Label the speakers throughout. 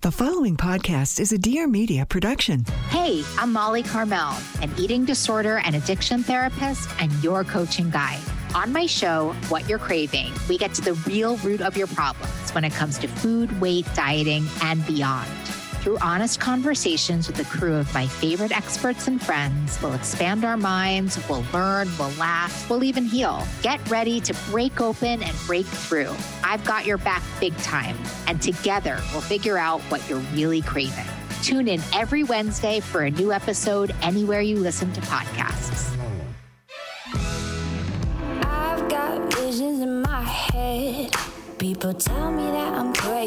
Speaker 1: The following podcast is a Dear Media production.
Speaker 2: Hey, I'm Molly Carmel, an eating disorder and addiction therapist and your coaching guide. On my show, What You're Craving, we get to the real root of your problems when it comes to food, weight, dieting, and beyond. Through honest conversations with a crew of my favorite experts and friends, we'll expand our minds, we'll learn, we'll laugh, we'll even heal. Get ready to break open and break through. I've got your back big time, and together we'll figure out what you're really craving. Tune in every Wednesday for a new episode anywhere you listen to podcasts.
Speaker 3: I've got visions in my head. People tell me that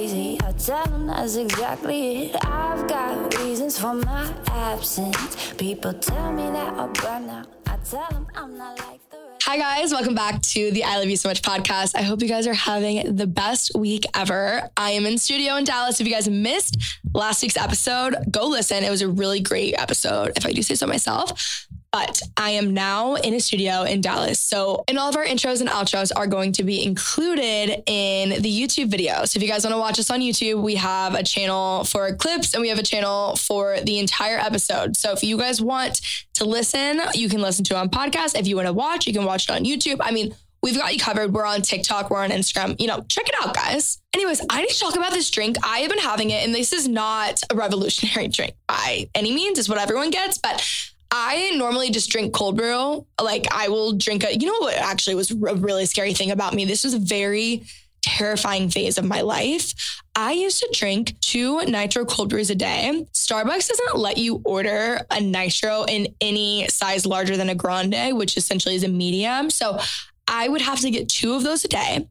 Speaker 3: crazy. I tell them that's exactly it. I've got reasons for my absence. People tell me that I'll burn out. I tell them I'm not like the.
Speaker 4: Hi, guys. Welcome back to the I Love You So Much podcast. I hope you guys are having the best week ever. I am in studio in Dallas. If you guys missed last week's episode, go listen. It was a really great episode, if I do say so myself. But I am now in a studio in Dallas. So, and all of our intros and outros are going to be included in the YouTube video. So, if you guys want to watch us on YouTube, we have a channel for clips and we have a channel for the entire episode. So, if you guys want to listen, you can listen to it on podcast. If you want to watch, you can watch it on YouTube. I mean, We've got you covered. We're on TikTok, we're on Instagram. You know, check it out, guys. Anyways, I need to talk about this drink. I have been having it, and this is not a revolutionary drink by any means. It's what everyone gets, but I normally just drink cold brew. Like I will drink a, you know what actually was a really scary thing about me? This was a very terrifying phase of my life. I used to drink two nitro cold brews a day. Starbucks doesn't let you order a nitro in any size larger than a grande, which essentially is a medium. So I would have to get two of those a day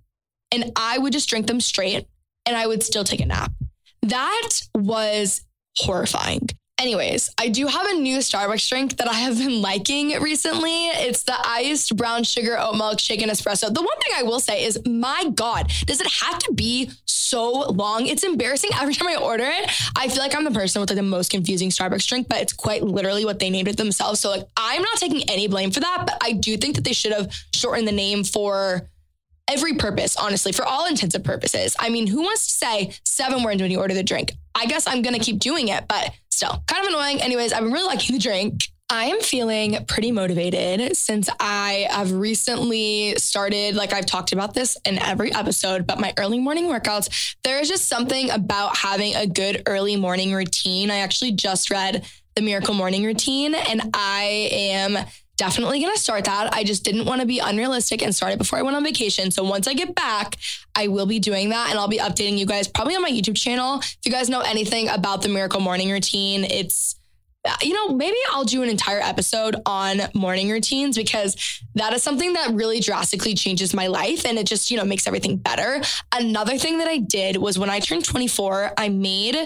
Speaker 4: and I would just drink them straight and I would still take a nap. That was horrifying. Anyways, I do have a new Starbucks drink that I have been liking recently. It's the iced brown sugar oat milk shaken espresso. The one thing I will say is, my God, does it have to be so long? It's embarrassing every time I order it. I feel like I'm the person with like the most confusing Starbucks drink, but it's quite literally what they named it themselves. So like, I'm not taking any blame for that, but I do think that they should have shortened the name for every purpose, honestly, for all intents and purposes. I mean, who wants to say seven words when you order the drink? I guess I'm going to keep doing it, but still kind of annoying. Anyways, I've been really liking the drink. I am feeling pretty motivated since I have recently started, like I've talked about this in every episode, but my early morning workouts, there is just something about having a good early morning routine. I actually just read the Miracle Morning Routine and I am definitely going to start that. I just didn't want to be unrealistic and start it before I went on vacation. So once I get back, I will be doing that and I'll be updating you guys probably on my YouTube channel. If you guys know anything about the Miracle Morning Routine, it's uh, you know, maybe I'll do an entire episode on morning routines because that is something that really drastically changes my life and it just, you know, makes everything better. Another thing that I did was when I turned 24, I made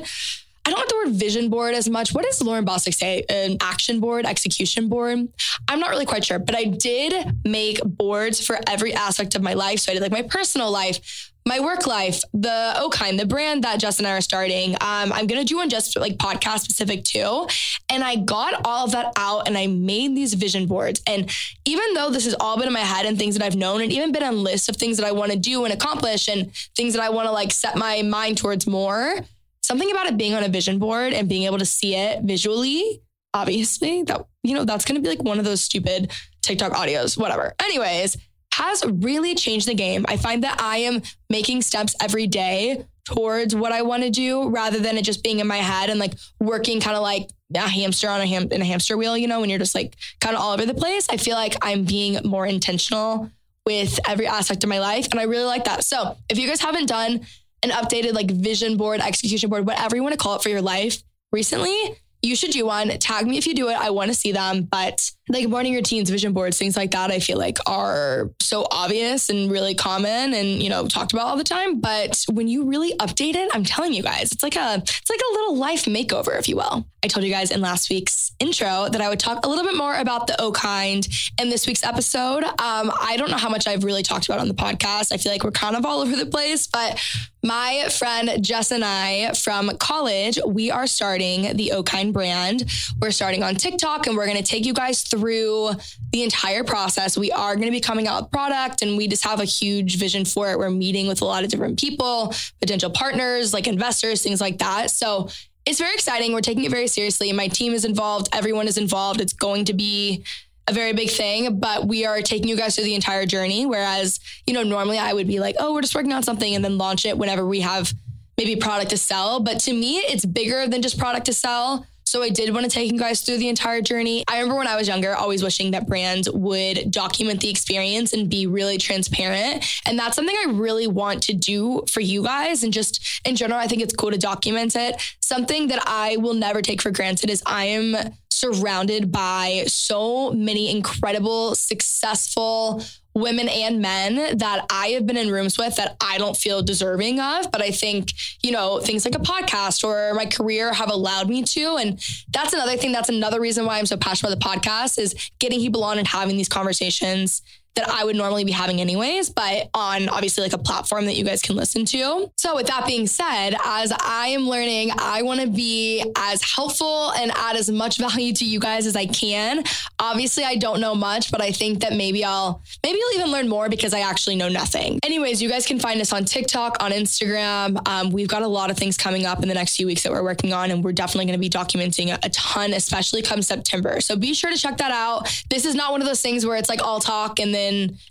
Speaker 4: I don't like the word vision board as much. What does Lauren Bosstick say? An action board, execution board? I'm not really quite sure, but I did make boards for every aspect of my life. So I did like my personal life, my work life, the kind, the brand that Jess and I are starting. Um, I'm gonna do one just like podcast specific too. And I got all of that out and I made these vision boards. And even though this has all been in my head and things that I've known, and even been on lists of things that I want to do and accomplish and things that I want to like set my mind towards more, something about it being on a vision board and being able to see it visually, obviously, that, you know, that's going to be like one of those stupid TikTok audios, whatever. Anyways, has really changed the game. I find that I am making steps every day towards what I want to do rather than it just being in my head and like working kind of like a hamster on a ham in a hamster wheel, you know, when you're just like kind of all over the place. I feel like I'm being more intentional with every aspect of my life. And I really like that. So if you guys haven't done an updated like vision board, execution board, whatever you want to call it for your life recently, you should do one. Tag me if you do it. I want to see them. But like morning routines, vision boards, things like that, I feel like are so obvious and really common and, you know, talked about all the time. But when you really update it, I'm telling you guys, it's like a it's like a little life makeover, if you will. I told you guys in last week's intro that I would talk a little bit more about the O kind in this week's episode. Um, I don't know how much I've really talked about on the podcast. I feel like we're kind of all over the place, but my friend Jess and I from college, we are starting the O kind brand. We're starting on TikTok and we're going to take you guys through the entire process. We are going to be coming out with product and we just have a huge vision for it. We're meeting with a lot of different people, potential partners, like investors, things like that. So it's very exciting. We're taking it very seriously. My team is involved, everyone is involved. It's going to be a very big thing, but we are taking you guys through the entire journey. Whereas, you know, normally I would be like, oh, we're just working on something and then launch it whenever we have maybe product to sell. But to me, it's bigger than just product to sell. So I did want to take you guys through the entire journey. I remember when I was younger, always wishing that brands would document the experience and be really transparent. And that's something I really want to do for you guys. And just in general, I think it's cool to document it. Something that I will never take for granted is I am surrounded by so many incredible, successful women and men that I have been in rooms with that I don't feel deserving of. But I think, you know, things like a podcast or my career have allowed me to. And that's another thing. That's another reason why I'm so passionate about the podcast is getting people on and having these conversations that I would normally be having anyways, but on obviously like a platform that you guys can listen to. So with that being said, as I am learning, I want to be as helpful and add as much value to you guys as I can. Obviously, I don't know much, but I think that maybe I'll maybe I'll even learn more because I actually know nothing. Anyways, you guys can find us on TikTok, on Instagram. Um, we've got a lot of things coming up in the next few weeks that we're working on, and we're definitely going to be documenting a ton, especially come September. So be sure to check that out. This is not one of those things where it's like all talk and then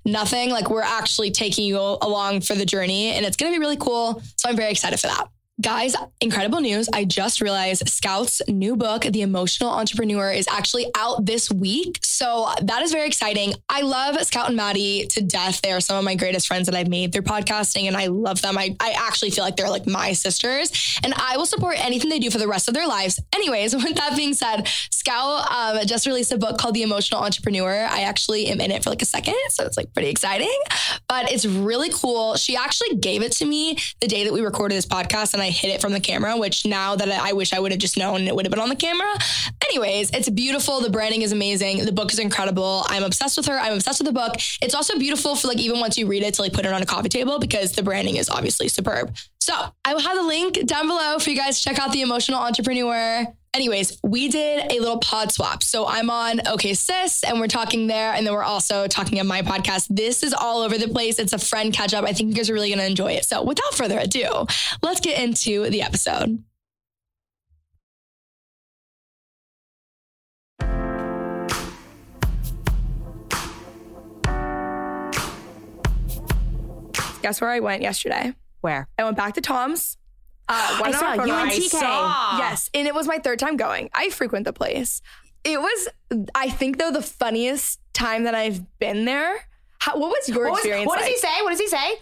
Speaker 4: nothing. Like we're actually taking you along for the journey and it's going to be really cool. So I'm very excited for that. Guys, incredible news. I just realized Scout's new book, The Emotional Entrepreneur, is actually out this week. So that is very exciting. I love Scout and Mady to death. They are some of my greatest friends that I've made through podcasting, and I love them. I, I actually feel like they're like my sisters, and I will support anything they do for the rest of their lives. Anyways, with that being said, Scout um, just released a book called The Emotional Entrepreneur. I actually am in it for like a second, so it's like pretty exciting, but it's really cool. She actually gave it to me the day that we recorded this podcast, and I hid it from the camera, which now that I wish I would have just known it would have been on the camera. Anyways, it's beautiful. The branding is amazing. The book is incredible. I'm obsessed with her. I'm obsessed with the book. It's also beautiful for like even once you read it to like put it on a coffee table because the branding is obviously superb. So I will have the link down below for you guys to check out the emotional entrepreneur. Anyways, we did a little pod swap. So I'm on OK Sis and we're talking there. And then we're also talking on my podcast. This is all over the place. It's a friend catch up. I think you guys are really going to enjoy it. So without further ado, let's get into the episode. Guess where I went yesterday?
Speaker 5: Where?
Speaker 4: I went back to Tom's.
Speaker 5: Uh, I saw you and TK.
Speaker 4: Yes, and it was my third time going. I frequent the place. It was, I think, though, the funniest time that I've been there. How, what was your
Speaker 5: What, was,
Speaker 4: experience?
Speaker 5: what does he say? What does he say?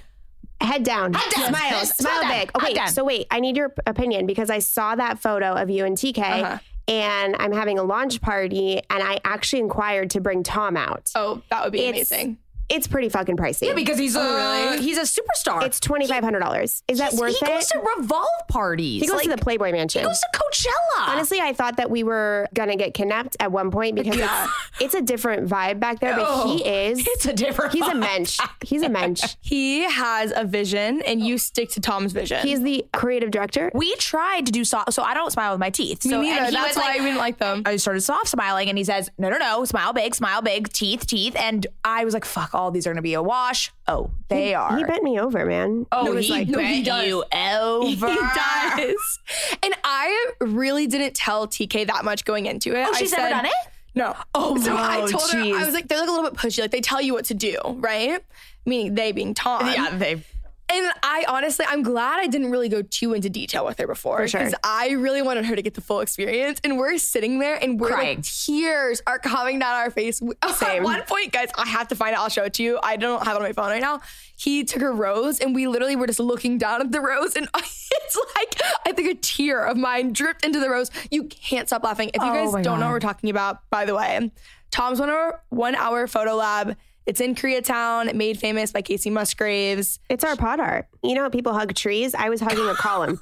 Speaker 6: Head down.
Speaker 5: Head down.
Speaker 6: Smile.
Speaker 5: Yes.
Speaker 6: Smile
Speaker 5: down.
Speaker 6: big. Okay, so wait, I need your opinion because I saw that photo of you and TK
Speaker 4: Uh-huh.
Speaker 6: and I'm having a launch party and I actually inquired to bring Tom out.
Speaker 4: Oh, that would be
Speaker 6: It's-
Speaker 4: amazing.
Speaker 6: It's pretty fucking pricey.
Speaker 5: Yeah, because he's a oh,
Speaker 4: really?
Speaker 5: Uh, he's a superstar.
Speaker 6: it's $2,500. Is that
Speaker 5: He's-
Speaker 6: worth
Speaker 5: he
Speaker 6: it?
Speaker 5: goes to Revolve parties.
Speaker 6: he goes to the Playboy Mansion.
Speaker 5: He goes to Coachella.
Speaker 6: Honestly, I thought that we were gonna get kidnapped at one point because it's, it's a different vibe back there. But he oh, is.
Speaker 5: it's a different.
Speaker 6: He's a mensch. He's a mensch.
Speaker 4: He has a vision, and you stick to Tom's vision.
Speaker 6: He's the creative director.
Speaker 5: We tried to do soft, so I don't smile with my teeth.
Speaker 4: Me
Speaker 5: so
Speaker 4: neither.
Speaker 5: and he
Speaker 4: That's
Speaker 5: was
Speaker 4: why
Speaker 5: like,
Speaker 4: I didn't like them.
Speaker 5: I started soft smiling, and he says, "No, no, no, smile big, smile big, teeth, teeth." And I was like, "Fuck, all these are gonna be a wash." Oh, they are.
Speaker 6: He bent me over, man.
Speaker 5: oh, he
Speaker 4: like- no, he does.
Speaker 5: you over.
Speaker 4: He does. And I really didn't tell TK that much going into it.
Speaker 5: Oh,
Speaker 4: I
Speaker 5: she's never done it.
Speaker 4: No.
Speaker 5: Oh,
Speaker 4: so I
Speaker 5: no,
Speaker 4: told her, I was like, they're like a little bit pushy. Like they tell you what to do, right? Meaning they being Tom.
Speaker 5: Yeah, they.
Speaker 4: And I honestly, I'm glad I didn't really go too into detail with her before.
Speaker 6: For sure.
Speaker 4: Because I really wanted her to get the full experience. And we're sitting there and we're
Speaker 5: Crying.
Speaker 4: like, tears are coming down our face. At one point, guys, I have to find it. I'll show it to you. I don't have it on my phone right now. He took a rose and we literally were just looking down at the rose. And it's like, I think a tear of mine dripped into the rose. You can't stop laughing. If you
Speaker 5: Oh
Speaker 4: guys don't know what we're talking about, by the way, Tom's one hour, one hour photo lab. It's in Koreatown, made famous by Kacey Musgraves.
Speaker 6: It's our pod art. You know how people hug trees? I was hugging a column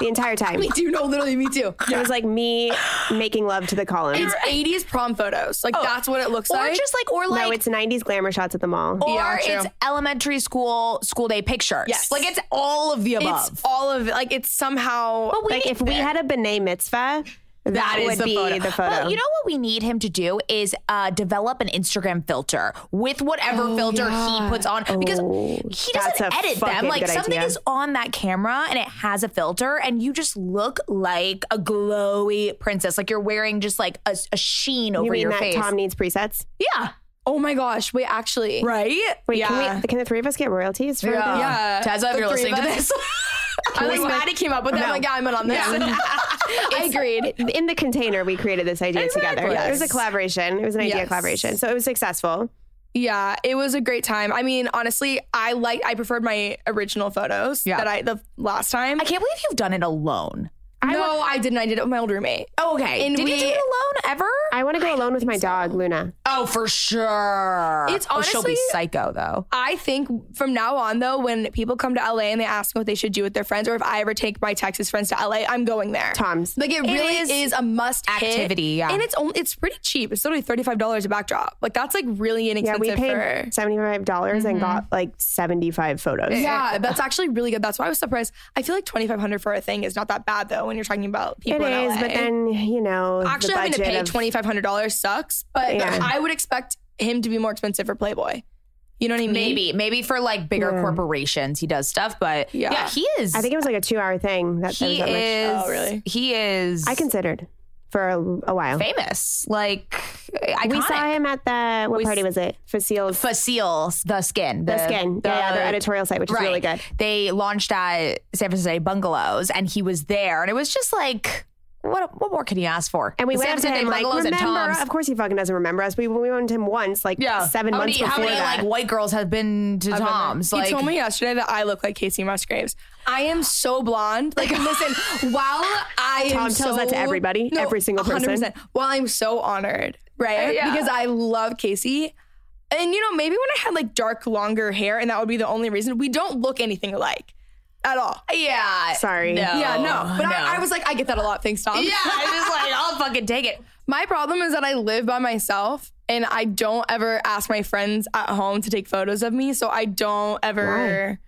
Speaker 6: the entire time.
Speaker 4: Me too. No, literally, me too.
Speaker 6: It was like me making love to the column.
Speaker 4: It's 80s prom photos. Like oh. that's what it looks
Speaker 5: Or
Speaker 4: like.
Speaker 5: Or just like, or like,
Speaker 6: no, it's 90s glamour shots at the mall.
Speaker 5: or
Speaker 4: Yeah, true.
Speaker 5: it's elementary school school day pictures.
Speaker 4: Yes.
Speaker 5: Like it's all of the above.
Speaker 4: it's all of it. Like it's somehow
Speaker 5: But we
Speaker 6: like
Speaker 5: need-
Speaker 6: if we had a B'nai mitzvah, that,
Speaker 5: is
Speaker 6: would
Speaker 5: the
Speaker 6: be
Speaker 5: photo.
Speaker 6: the photo.
Speaker 5: Well, you know what we need him to do is uh, develop an Instagram filter with whatever filter he puts on because he
Speaker 6: Oh, that's
Speaker 5: doesn't edit them. Like something
Speaker 6: idea.
Speaker 5: is on that camera and it has a filter, and you just look like a glowy princess. Like you're wearing just like a, a sheen over
Speaker 6: you mean
Speaker 5: your
Speaker 6: that
Speaker 5: face.
Speaker 6: Tom needs presets?
Speaker 5: yeah,
Speaker 4: Oh my gosh. Wait, actually.
Speaker 5: right.
Speaker 6: Wait,
Speaker 4: Yeah.
Speaker 6: can we? Can the three of us get royalties for that?
Speaker 4: Yeah.
Speaker 5: Tazza, if
Speaker 4: The
Speaker 5: you're listening to this.
Speaker 4: I like Mady came up with it. I'm like, yeah, I'm in on this. I agreed.
Speaker 6: In the container, we created this idea together.
Speaker 4: Exactly.
Speaker 6: It was a collaboration. It was an idea
Speaker 4: Yes.
Speaker 6: collaboration. So it was successful.
Speaker 4: Yeah, it was a great time. I mean, honestly, I like I preferred my original photos
Speaker 5: Yeah.
Speaker 4: that I the last time.
Speaker 5: I can't believe you've done it alone.
Speaker 4: No, I didn't. I did it with my old roommate.
Speaker 5: Oh, okay.
Speaker 4: And
Speaker 5: Did you do it alone ever?
Speaker 6: I want to go alone with my dog, Luna.
Speaker 5: Oh, for sure.
Speaker 4: It's
Speaker 5: oh, she'll be psycho though.
Speaker 4: I think from now on, though, when people come to LA and they ask me what they should do with their friends, or if I ever take my Texas friends to LA, I'm going there.
Speaker 6: Tom's.
Speaker 4: Like it really
Speaker 5: is
Speaker 4: is, a must
Speaker 5: activity, yeah.
Speaker 4: and it's only it's pretty cheap. It's literally thirty five dollars a backdrop. Like that's like really
Speaker 6: Yeah,
Speaker 4: inexpensive
Speaker 6: we paid
Speaker 4: for.
Speaker 6: seventy five dollars and mm-hmm. got like seventy five photos.
Speaker 4: Yeah, that's actually really good. That's why I was surprised. I feel like twenty five hundred for a thing is not that bad though when you're talking about
Speaker 6: it
Speaker 4: people in
Speaker 6: is.
Speaker 4: LA.
Speaker 6: But then you know,
Speaker 4: actually having to pay
Speaker 6: of-
Speaker 4: twenty five hundred dollars sucks. But
Speaker 6: Yeah.
Speaker 4: I would expect him to be more expensive for Playboy. You know what I mean?
Speaker 5: Maybe, maybe for like bigger
Speaker 6: Yeah.
Speaker 5: corporations, he does stuff. But yeah,
Speaker 4: Yeah.
Speaker 5: he is.
Speaker 6: I think it was like a two hour thing. That, that was
Speaker 5: he
Speaker 6: that much.
Speaker 5: is.
Speaker 4: Oh, really?
Speaker 5: He is.
Speaker 6: I considered for a, a while.
Speaker 5: famous. Like iconic.
Speaker 6: We saw him at the what
Speaker 5: We
Speaker 6: party was it? Facile
Speaker 5: Facile, the skin,
Speaker 6: the skin. yeah, yeah, their editorial site, which is really good.
Speaker 5: They launched at San Vicente Bungalows, and he was there, and it was just like, what? What more can you ask for?
Speaker 6: And we
Speaker 5: The
Speaker 6: went up to him like,
Speaker 5: Bungalows and
Speaker 6: remember?
Speaker 5: Tom's.
Speaker 6: Of course he fucking doesn't remember us. We, we went to him once, like seven
Speaker 5: how
Speaker 6: months
Speaker 5: many,
Speaker 6: before
Speaker 5: how many
Speaker 6: that.
Speaker 5: like white girls have been to
Speaker 4: I've been there.
Speaker 5: Tom's?
Speaker 4: He told me yesterday that I look like Kacey Musgraves. I am so blonde. Like, listen, while I am
Speaker 6: Tom tells
Speaker 4: so,
Speaker 6: that to everybody, every single person.
Speaker 4: 100%. While I'm so honored, right?
Speaker 5: Yeah.
Speaker 4: Because I love Kacey. And you know, maybe when I had like dark, longer hair, and that would be the only reason, we don't look anything alike at all.
Speaker 5: yeah,
Speaker 6: Sorry.
Speaker 5: no,
Speaker 4: yeah, no. But
Speaker 5: no.
Speaker 4: I, I was like, I get that a lot. Thanks, Tom.
Speaker 5: yeah, I was like, I'll fucking take it.
Speaker 4: My problem is that I live by myself and I don't ever ask my friends at home to take photos of me. So I don't ever.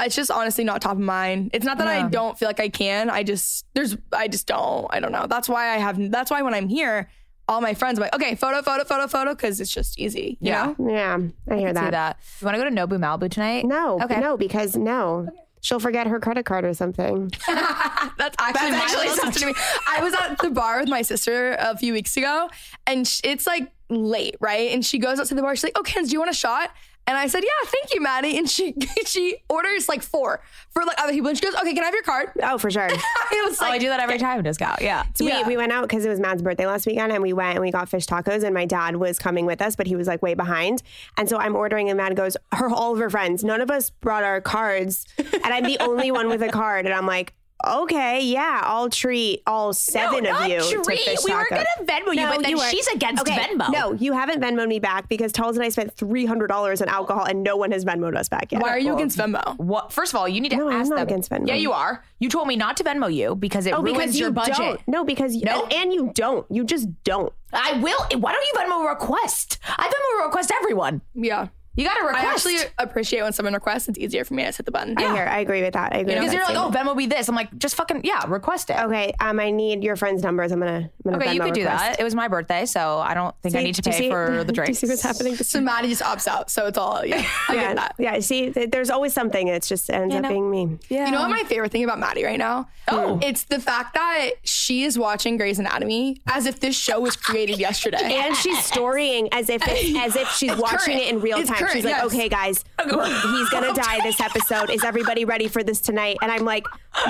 Speaker 4: It's just honestly not top of mind. It's not that I don't feel like I can. I just there's I just don't. I don't know. That's why I have. That's why when I'm here, all my friends are like, okay, photo, photo, photo, photo, because it's just easy. You
Speaker 5: Yeah.
Speaker 4: know.
Speaker 6: yeah, I hear
Speaker 5: See
Speaker 6: that.
Speaker 5: that. You want to go to Nobu Malibu tonight?
Speaker 6: No,
Speaker 5: Okay.
Speaker 6: no, because no. She'll forget her credit card or something.
Speaker 4: That's actually my
Speaker 5: actually
Speaker 4: little sister to me. I was at the bar with my sister a few weeks ago, and it's like late, right? And she goes up to the bar. She's like, "Oh, Kenz, do you want a shot?" And I said, "Yeah, thank you, Mady." And she she orders like four for like other people, and she goes, "Okay, can I have your card?"
Speaker 6: Oh, for sure.
Speaker 4: I was
Speaker 5: Oh, I do that every time, discount. Yeah.
Speaker 6: So
Speaker 4: Yeah.
Speaker 6: we, we went out because it was Matt's birthday last weekend and we went and we got fish tacos and my dad was coming with us, but he was like way behind. And so I'm ordering and Matt goes, her all of her friends, none of us brought our cards. And I'm the only one with a card. And I'm like, okay, yeah, I'll treat all seven
Speaker 5: no,
Speaker 6: of
Speaker 5: not
Speaker 6: you. to
Speaker 5: treat.
Speaker 6: fish
Speaker 5: We were
Speaker 6: tacos.
Speaker 5: gonna Venmo you, but then
Speaker 6: weren't.
Speaker 5: she's against
Speaker 6: Okay,
Speaker 5: Venmo.
Speaker 6: No, you haven't Venmoed me back because Tulls and I spent $300 on alcohol and no one has Venmoed us back yet.
Speaker 4: "Why are you against Venmo?"
Speaker 5: What? First of all, you need to
Speaker 6: No, I'm
Speaker 5: ask
Speaker 6: not
Speaker 5: them.
Speaker 6: against Venmo.
Speaker 5: Yeah, you are. You told me not to Venmo you because it
Speaker 6: Oh,
Speaker 5: ruins
Speaker 6: because
Speaker 5: your
Speaker 6: you
Speaker 5: budget.
Speaker 6: don't. No, because you,
Speaker 5: No.
Speaker 6: and, and you don't. You just don't.
Speaker 5: I will. Why don't you Venmo request? I Venmo request everyone.
Speaker 4: Yeah,
Speaker 5: You got to request.
Speaker 4: I actually appreciate when someone requests. It's easier for me to hit the button.
Speaker 6: I hear. I agree with that. I agree.
Speaker 5: because
Speaker 6: with
Speaker 5: you're like, oh,
Speaker 6: statement.
Speaker 5: Venmo be this. I'm like, just fucking yeah, request it.
Speaker 6: Okay, um, I need your friends' numbers. I'm gonna. I'm gonna
Speaker 5: Okay, you
Speaker 6: Venmo
Speaker 5: could do that. It was my birthday, so I don't think I need to pay
Speaker 6: see-
Speaker 5: for the
Speaker 6: Do you see what's happening?
Speaker 4: So Mady just opts out, so it's all yeah. I
Speaker 6: yeah,
Speaker 4: get that.
Speaker 6: yeah. See, there's always something. It's just ends up
Speaker 5: know.
Speaker 6: being me. Yeah.
Speaker 4: You know what my favorite thing about Mady right now?
Speaker 5: Oh.
Speaker 4: It's the fact that she is watching Grey's Anatomy as if this show was created yesterday.
Speaker 6: And she's storying as if it's, as if she's watching
Speaker 4: current.
Speaker 6: it in real
Speaker 4: It's
Speaker 6: time. She's like,
Speaker 4: yes.
Speaker 6: okay, guys, he's gonna die this episode. Is everybody ready for this tonight? And I'm like,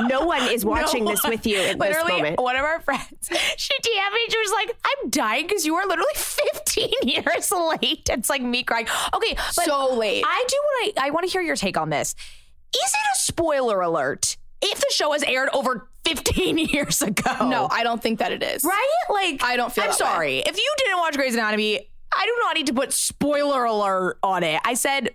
Speaker 6: no one is watching
Speaker 5: No
Speaker 6: this
Speaker 5: one-
Speaker 6: with you at this moment.
Speaker 5: One of our friends, she DM'd me. She was like, "I'm dying because you are literally 15 years late." It's like me crying. Okay, but
Speaker 4: So late.
Speaker 5: I do want to. I want to hear your take on this. Is it a spoiler alert if the show has aired over 15 years ago?
Speaker 4: No, I don't think that it is.
Speaker 5: right? Like,
Speaker 4: I don't feel
Speaker 5: I'm
Speaker 4: that way.
Speaker 5: sorry if you didn't watch Grey's Anatomy. I do not need to put spoiler alert on it. I said,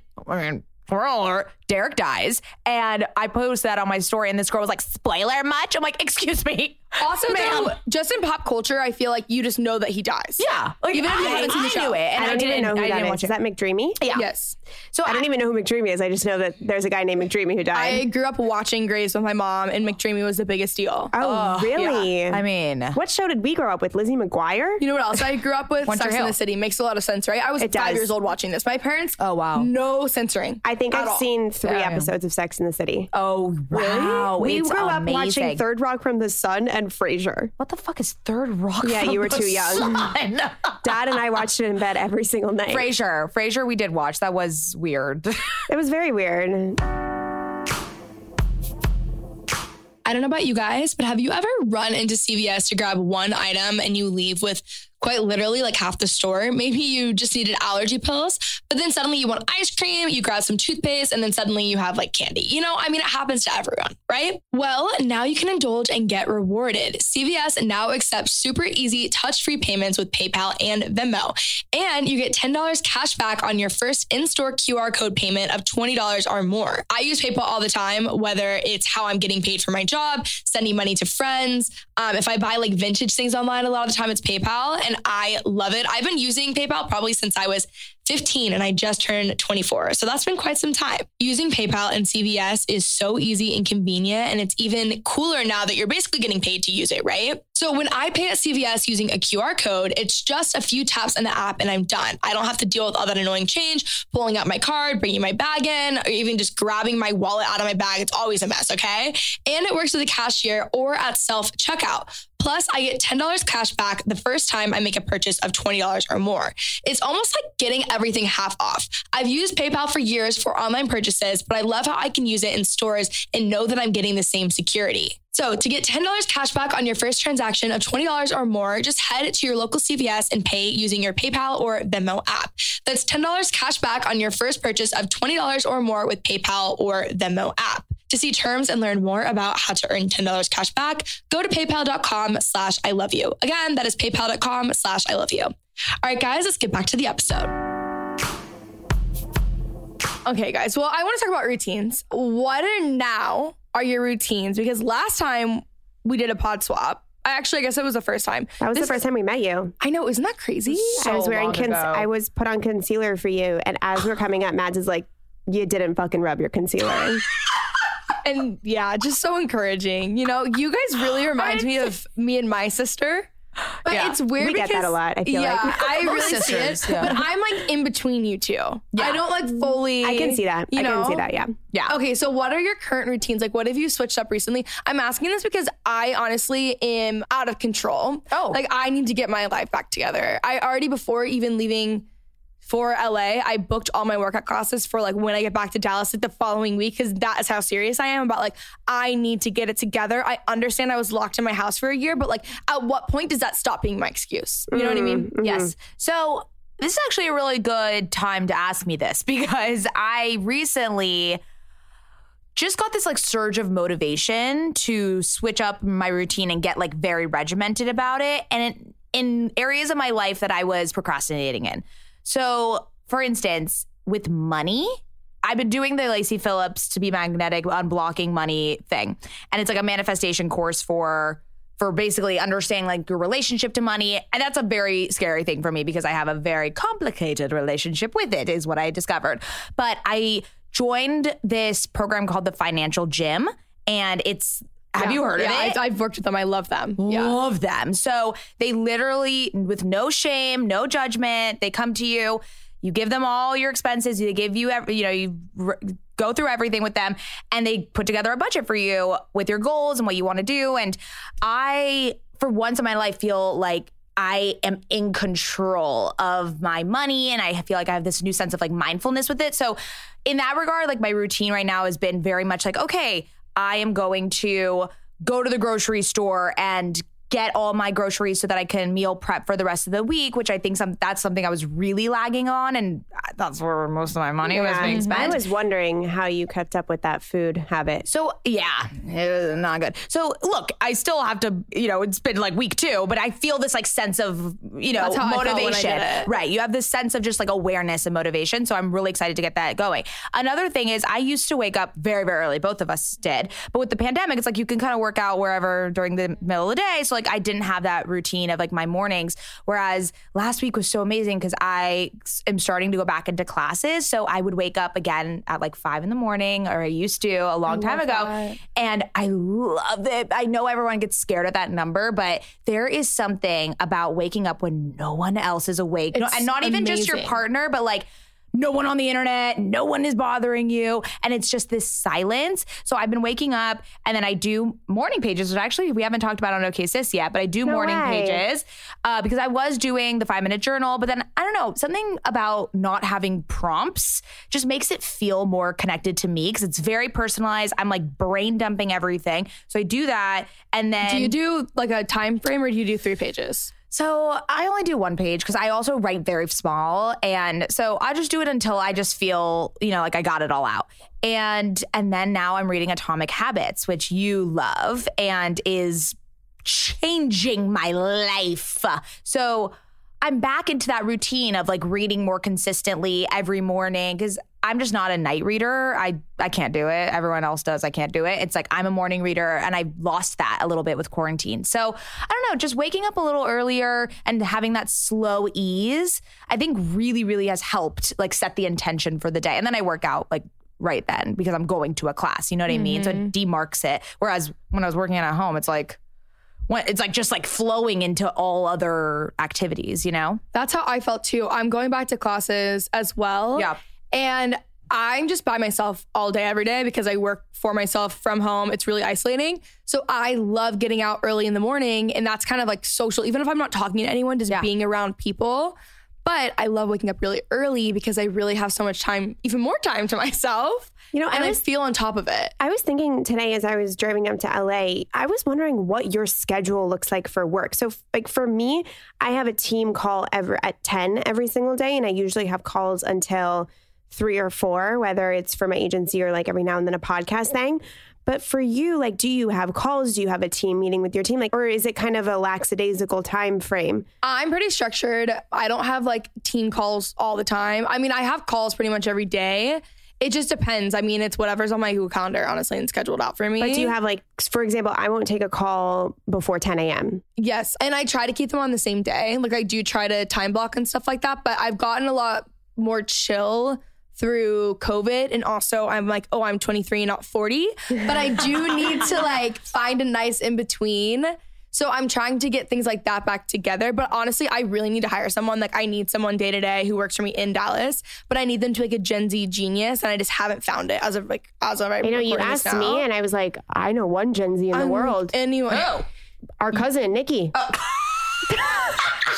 Speaker 5: spoiler alert, Derek dies, and I posted that on my story, and this girl was like, "Spoiler much?" I'm like, "Excuse me."
Speaker 4: Also,
Speaker 5: Ma'am.
Speaker 4: though, just in pop culture, I feel like you just know that he dies.
Speaker 5: Yeah, like,
Speaker 4: Even if you
Speaker 5: I,
Speaker 4: haven't seen the
Speaker 5: I
Speaker 4: show.
Speaker 5: knew it, and
Speaker 6: I
Speaker 5: I,
Speaker 6: don't
Speaker 5: didn't
Speaker 6: even know who
Speaker 5: I
Speaker 6: that
Speaker 5: didn't
Speaker 6: is.
Speaker 5: watch
Speaker 6: Is
Speaker 5: it.
Speaker 6: that McDreamy?
Speaker 5: Yeah.
Speaker 4: Yes.
Speaker 5: So
Speaker 6: I don't even know who McDreamy is. I just know that there's a guy named McDreamy who died.
Speaker 4: I grew up watching Grey's with my mom, and McDreamy was the biggest deal.
Speaker 6: oh, really?
Speaker 5: I mean,
Speaker 6: what show did we grow up with? Lizzie McGuire?
Speaker 4: You know what else I grew up with?
Speaker 5: Winter
Speaker 4: Sex in
Speaker 5: Hill.
Speaker 4: the City. Makes a lot of sense, right? I was
Speaker 6: It
Speaker 4: five
Speaker 6: does.
Speaker 4: years old watching this. My parents,
Speaker 5: Oh, wow.
Speaker 4: no censoring.
Speaker 6: I think
Speaker 4: at
Speaker 6: I've
Speaker 4: all.
Speaker 6: seen three
Speaker 5: Damn.
Speaker 6: episodes of Sex in the City.
Speaker 5: oh wow,
Speaker 6: we
Speaker 5: it's
Speaker 6: grew up watching. Third Rock from the Sun and Frasier.
Speaker 5: What the fuck is Third Rock?
Speaker 6: Yeah,
Speaker 5: from
Speaker 6: you were
Speaker 5: the
Speaker 6: too young. Dad and I watched it in bed every single night.
Speaker 5: Frasier, Frasier, we did watch. That was weird.
Speaker 6: It was very weird.
Speaker 4: I don't know about you guys, but have you ever run into CVS to grab one item and you leave with quite literally like half the store? Maybe you just needed allergy pills, but then suddenly you want ice cream, you grab some toothpaste, and then suddenly you have like candy. You know, I mean, it happens to everyone, right? Well, now you can indulge and get rewarded. CVS now accepts super easy touch free payments with PayPal and Venmo. And you get $10 cash back on your first in store QR code payment of $20 or more. I use PayPal all the time, whether it's how I'm getting paid for my job, sending money to friends. Um, if I buy like vintage things online, a lot of the time it's PayPal, I love it. I've been using PayPal probably since I was 15 and I just turned 24. So that's been quite some time. Using PayPal and CVS is so easy and convenient. And it's even cooler now that you're basically getting paid to use it, right? So when I pay at CVS using a QR code, it's just a few taps in the app and I'm done. I don't have to deal with all that annoying change, pulling out my card, bringing my bag in, or even just grabbing my wallet out of my bag. It's always a mess, okay? And it works with the cashier or at self checkout. Plus, I get $10 cash back the first time I make a purchase of $20 or more. It's almost like getting everything half off. I've used PayPal for years for online purchases, but I love how I can use it in stores and know that I'm getting the same security. So, to get $10 cash back on your first transaction of $20 or more, just head to your local CVS and pay using your PayPal or Venmo app. That's $10 cash back on your first purchase of $20 or more with PayPal or Venmo app. To see terms and learn more about how to earn $10 cash back, go to paypal.com slash I love you. Again, that is paypal.com slash I love you. All right, guys, let's get back to the episode. Okay, guys. Well, I want to talk about routines. What are now are your routines? Because last time we did a pod swap, I actually, I guess it was the first time.
Speaker 6: That was
Speaker 4: This-
Speaker 6: the first time we met you.
Speaker 4: I know, isn't that crazy?
Speaker 6: I was wearing
Speaker 5: long
Speaker 6: cons-
Speaker 5: ago.
Speaker 6: I was put on concealer for you, and as we're coming up, Mads is like, "You didn't fucking rub your concealer."
Speaker 4: and yeah, just so encouraging. You know, you guys really remind me of me and my sister. But
Speaker 5: Yeah.
Speaker 4: it's weird
Speaker 6: We get that
Speaker 4: because
Speaker 6: a lot, I feel
Speaker 4: yeah,
Speaker 6: like.
Speaker 4: I
Speaker 5: We're
Speaker 4: really see it.
Speaker 5: yeah.
Speaker 4: But I'm like in between you two. Yeah. I don't like fully.
Speaker 6: I can see that.
Speaker 4: You
Speaker 6: I
Speaker 4: know?
Speaker 6: can see that. Yeah.
Speaker 5: Yeah.
Speaker 4: Okay, so what are your current routines? Like, what have you switched up recently? I'm asking this because I honestly am out of control.
Speaker 5: Oh.
Speaker 4: Like, I need to get my life back together. I already, before even leaving for LA, I booked all my workout classes for like when I get back to Dallas like the following week because that is how serious I am about like, I need to get it together. I understand I was locked in my house for a year, but like, at what point does that stop being my excuse? You know what I mean?
Speaker 5: Mm-hmm, yes. Mm-hmm. So this is actually a really good time to ask me this because I recently just got this like surge of motivation to switch up my routine and get like very regimented about it and in areas of my life that I was procrastinating in. So, for instance, with money, I've been doing the Lacy Phillips to be magnetic unblocking money thing. And it's like a manifestation course for for basically understanding like your relationship to money. And that's a very scary thing for me because I have a very complicated relationship with it, is what I discovered. But I joined this program called the Financial Gym. And it's have you heard
Speaker 4: yeah,
Speaker 5: of it?
Speaker 4: I, I've worked with them. I love them. Yeah.
Speaker 5: love them. So they literally, with no shame, no judgment, they come to you. You give them all your expenses. They give you, every, you know, you r- go through everything with them, and they put together a budget for you with your goals and what you want to do. And I, for once in my life, feel like I am in control of my money and I feel like I have this new sense of like mindfulness with it. So, in that regard, like my routine right now has been very much like, okay, I am going to go to the grocery store and get all my groceries so that I can meal prep for the rest of the week, which I think some that's something I was really lagging on, and that's where most of my money was being mm-hmm. spent.
Speaker 6: I was wondering how you kept up with that food habit.
Speaker 5: So yeah, it was not good. So look, I still have to, you know, it's been like week two, but I feel this like sense of, you know,
Speaker 4: That's how I felt when I
Speaker 5: motivation. Right. You have this sense of just like awareness and motivation. So I'm really excited to get that going. Another thing is I used to wake up very, very early. Both of us did. But with the pandemic, it's like you can kind of work out wherever during the middle of the day. So like I didn't have that routine of like my mornings. Whereas last week was so amazing because I am starting to go back into classes. So I would wake up again at like five in the morning, or I used to a long time ago. And I love it. I know everyone gets scared at that number, but there is something about waking up when no one else is awake. No- and not even just your partner, but like no one on the internet, no one is bothering you. And it's just this silence. So I've been waking up and then I do morning pages, which actually we haven't talked about on OK Sis yet, but I do
Speaker 6: No
Speaker 5: morning
Speaker 6: way.
Speaker 5: pages uh, because I was doing the five minute journal. But then I don't know, something about not having prompts just makes it feel more connected to me because it's very personalized. I'm like brain dumping everything. So I do that. And then
Speaker 4: Do you do like a time frame or do you do three pages?
Speaker 5: So I only do one page because I also write very small, and so I just do it until I just feel you know like I got it all out. And and then now I'm reading Atomic Habits, which you love and is changing my life. So I'm back into that routine of like reading more consistently every morning because I'm just not a night reader. I I can't do it. Everyone else does. I can't do it. It's like I'm a morning reader and I lost that a little bit with quarantine. So I don't know, just waking up a little earlier and having that slow ease, I think really, really has helped like set the intention for the day. And then I work out like right then because I'm going to a class. You know what I mean? So it mm-hmm. demarks it. Whereas when I was working at home, it's like it's like just like flowing into all other activities, you know?
Speaker 4: That's how I felt too. I'm going back to classes as well.
Speaker 5: Yeah.
Speaker 4: And I'm just by myself all day, every day because I work for myself from home. It's really isolating. So I love getting out early in the morning. And that's kind of like social, even if I'm not talking to anyone, just
Speaker 5: Yeah.
Speaker 4: being around people. But I love waking up really early because I really have so much time, even more time to myself.
Speaker 6: You know,
Speaker 4: and I,
Speaker 6: was-
Speaker 4: feel on top of it.
Speaker 6: I was thinking today as I was driving up to LA, I was wondering what your schedule looks like for work. So, f- like for me, I have a team call ever at 10 every single day, and I usually have calls until three or four, whether it's for my agency or like every now and then a podcast thing. But for you, like, do you have calls? Do you have a team meeting with your team? Like, or is it kind of a lackadaisical time frame?
Speaker 4: I'm pretty structured. I don't have like team calls all the time. I mean, I have calls pretty much every day. It just depends. I mean, it's whatever's on my Google Calendar, honestly, and scheduled out for me.
Speaker 6: But do you have like, for example, I won't take a call before 10 a.m.
Speaker 4: Yes. And I try to keep them on the same day. Like I do try to time block and stuff like that. But I've gotten a lot more chill through COVID. And also I'm like, oh, I'm 23, not 40. But I do need to like find a nice in between. So I'm trying to get things like that back together. But honestly, I really need to hire someone. Like I need someone day to day who works for me in Dallas, but I need them to be like a Gen Z genius. And I just haven't found it as of like as of right
Speaker 6: now, you
Speaker 4: know you
Speaker 6: asked me, and I was like, I know one Gen Z in the
Speaker 4: I'm like,
Speaker 6: world.
Speaker 4: Anyway.
Speaker 6: Our cousin, Nikki. Oh.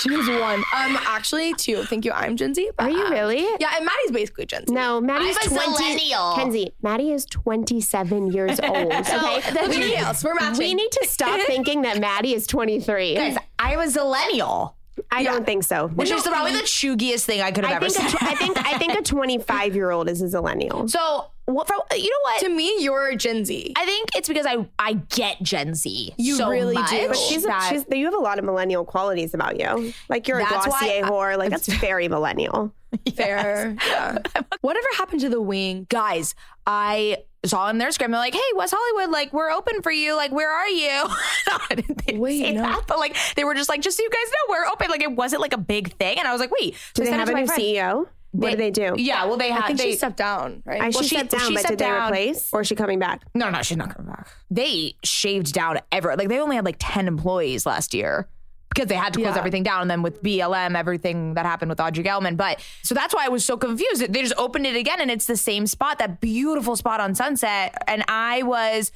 Speaker 4: She's one. Um, actually, two. Thank you. I'm Gen Z. but,
Speaker 6: Are you
Speaker 4: um,
Speaker 6: really?
Speaker 4: Yeah, and Mady's basically Gen Z.
Speaker 6: No, Mady's
Speaker 5: I'm a
Speaker 6: 20.
Speaker 5: millennial.
Speaker 6: Kenzie, Mady is 27 years old. Okay.
Speaker 4: Look at us. We're matching.
Speaker 6: we need to stop thinking that Mady is 23.
Speaker 5: Guys, I was a millennial,
Speaker 6: I don't think so.
Speaker 5: which is probably the chuggiest thing I could have
Speaker 6: I
Speaker 5: ever
Speaker 6: think,
Speaker 5: said.
Speaker 6: a, I think I think a 25 year old is a millennial.
Speaker 5: so, what, for, you know what?
Speaker 4: To me, you're Gen Z.
Speaker 5: I think it's because I I get Gen Z.
Speaker 4: You
Speaker 5: so
Speaker 4: really do. But
Speaker 6: She's,
Speaker 5: that-
Speaker 6: she's you have a lot of millennial qualities about you. Like you're a
Speaker 5: That's
Speaker 6: Glossier
Speaker 5: I-
Speaker 6: whore. Like that's very millennial.
Speaker 4: Fair. Yeah. Whatever happened to the wing?
Speaker 5: guys, I saw on their scrim, they're like, hey, West Hollywood, like, we're open for you. Like, where are you? no, I didn't they
Speaker 4: Wait,
Speaker 5: say
Speaker 4: no.
Speaker 5: that, but like, they were just like, just so you guys know, we're open. Like, it wasn't like a big thing. And I was like, wait,
Speaker 6: Do
Speaker 5: so I
Speaker 6: they
Speaker 5: sent it
Speaker 6: have a new
Speaker 5: friend.
Speaker 6: CEO? What do they do?
Speaker 5: Yeah, well, they
Speaker 4: I
Speaker 5: have.
Speaker 4: think
Speaker 5: they,
Speaker 4: she stepped down, right?
Speaker 6: I,
Speaker 5: Well,
Speaker 6: she,
Speaker 5: she-
Speaker 6: stepped down,
Speaker 5: she
Speaker 6: but
Speaker 5: stepped
Speaker 6: did they
Speaker 5: down.
Speaker 6: replace or is she coming back?
Speaker 5: No, no, she's not coming back. They shaved down ever. Like, they only had like 10 employees last year. Because they had to close
Speaker 4: Yeah.
Speaker 5: everything down, and then with BLM, everything that happened with Audrey Gelman. But so that's why I was so confused. They just opened it again, and it's the same spot, that beautiful spot on Sunset. And I was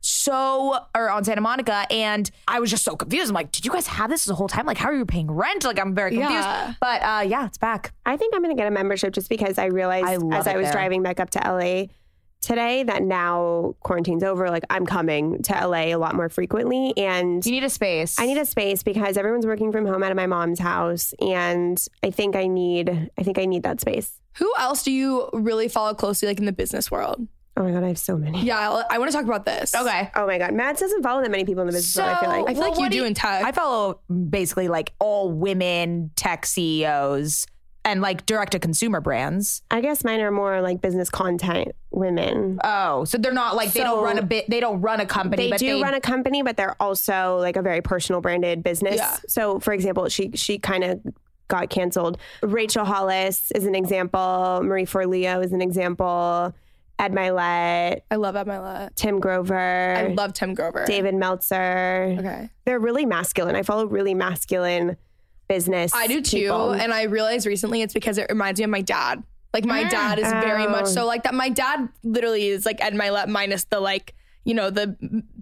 Speaker 5: so or on Santa Monica and I was just so confused. I'm like, did you guys have this the whole time? Like, how are you paying rent? Like, I'm very confused.
Speaker 4: Yeah.
Speaker 5: But uh, yeah, it's back.
Speaker 6: I think I'm going to get a membership just because I realized
Speaker 5: I
Speaker 6: as I was
Speaker 5: there.
Speaker 6: driving back up to LA today that now quarantine's over. Like I'm coming to LA a lot more frequently, and
Speaker 5: You need a space.
Speaker 6: I need a space because everyone's working from home out of my mom's house, and I think I need I think I need that space.
Speaker 4: Who else do you really follow closely, like in the business world?
Speaker 6: Oh my god, I have so many.
Speaker 4: Yeah, I- I want to talk about this.
Speaker 5: Okay.
Speaker 6: Oh my god, Mads doesn't follow that many people in the business. world, I feel like.
Speaker 4: I feel like you
Speaker 5: what
Speaker 4: do in tech.
Speaker 5: I follow basically like all women tech CEOs and like direct to consumer brands.
Speaker 6: I guess mine are more like business content women.
Speaker 5: Oh, so they're not like they don't run a bit. They don't run a company.
Speaker 6: they
Speaker 5: but
Speaker 6: do
Speaker 5: they,
Speaker 6: run a company, but they're also like a very personal branded business.
Speaker 4: Yeah.
Speaker 6: So, for example, she she kind of got canceled. Rachel Hollis is an example. Marie Forleo is an example. Ed Mylett,
Speaker 4: I love Ed Mylett.
Speaker 6: Tim Grover,
Speaker 4: I love Tim Grover.
Speaker 6: David Meltzer.
Speaker 4: Okay.
Speaker 6: They're really masculine. I follow really masculine business.
Speaker 4: I do too.
Speaker 6: people.
Speaker 4: And I realized recently it's because it reminds me of my dad. Like my ah, dad is very much
Speaker 6: Oh.
Speaker 4: so like that. My dad literally is like Ed Mylett minus the like, you know, the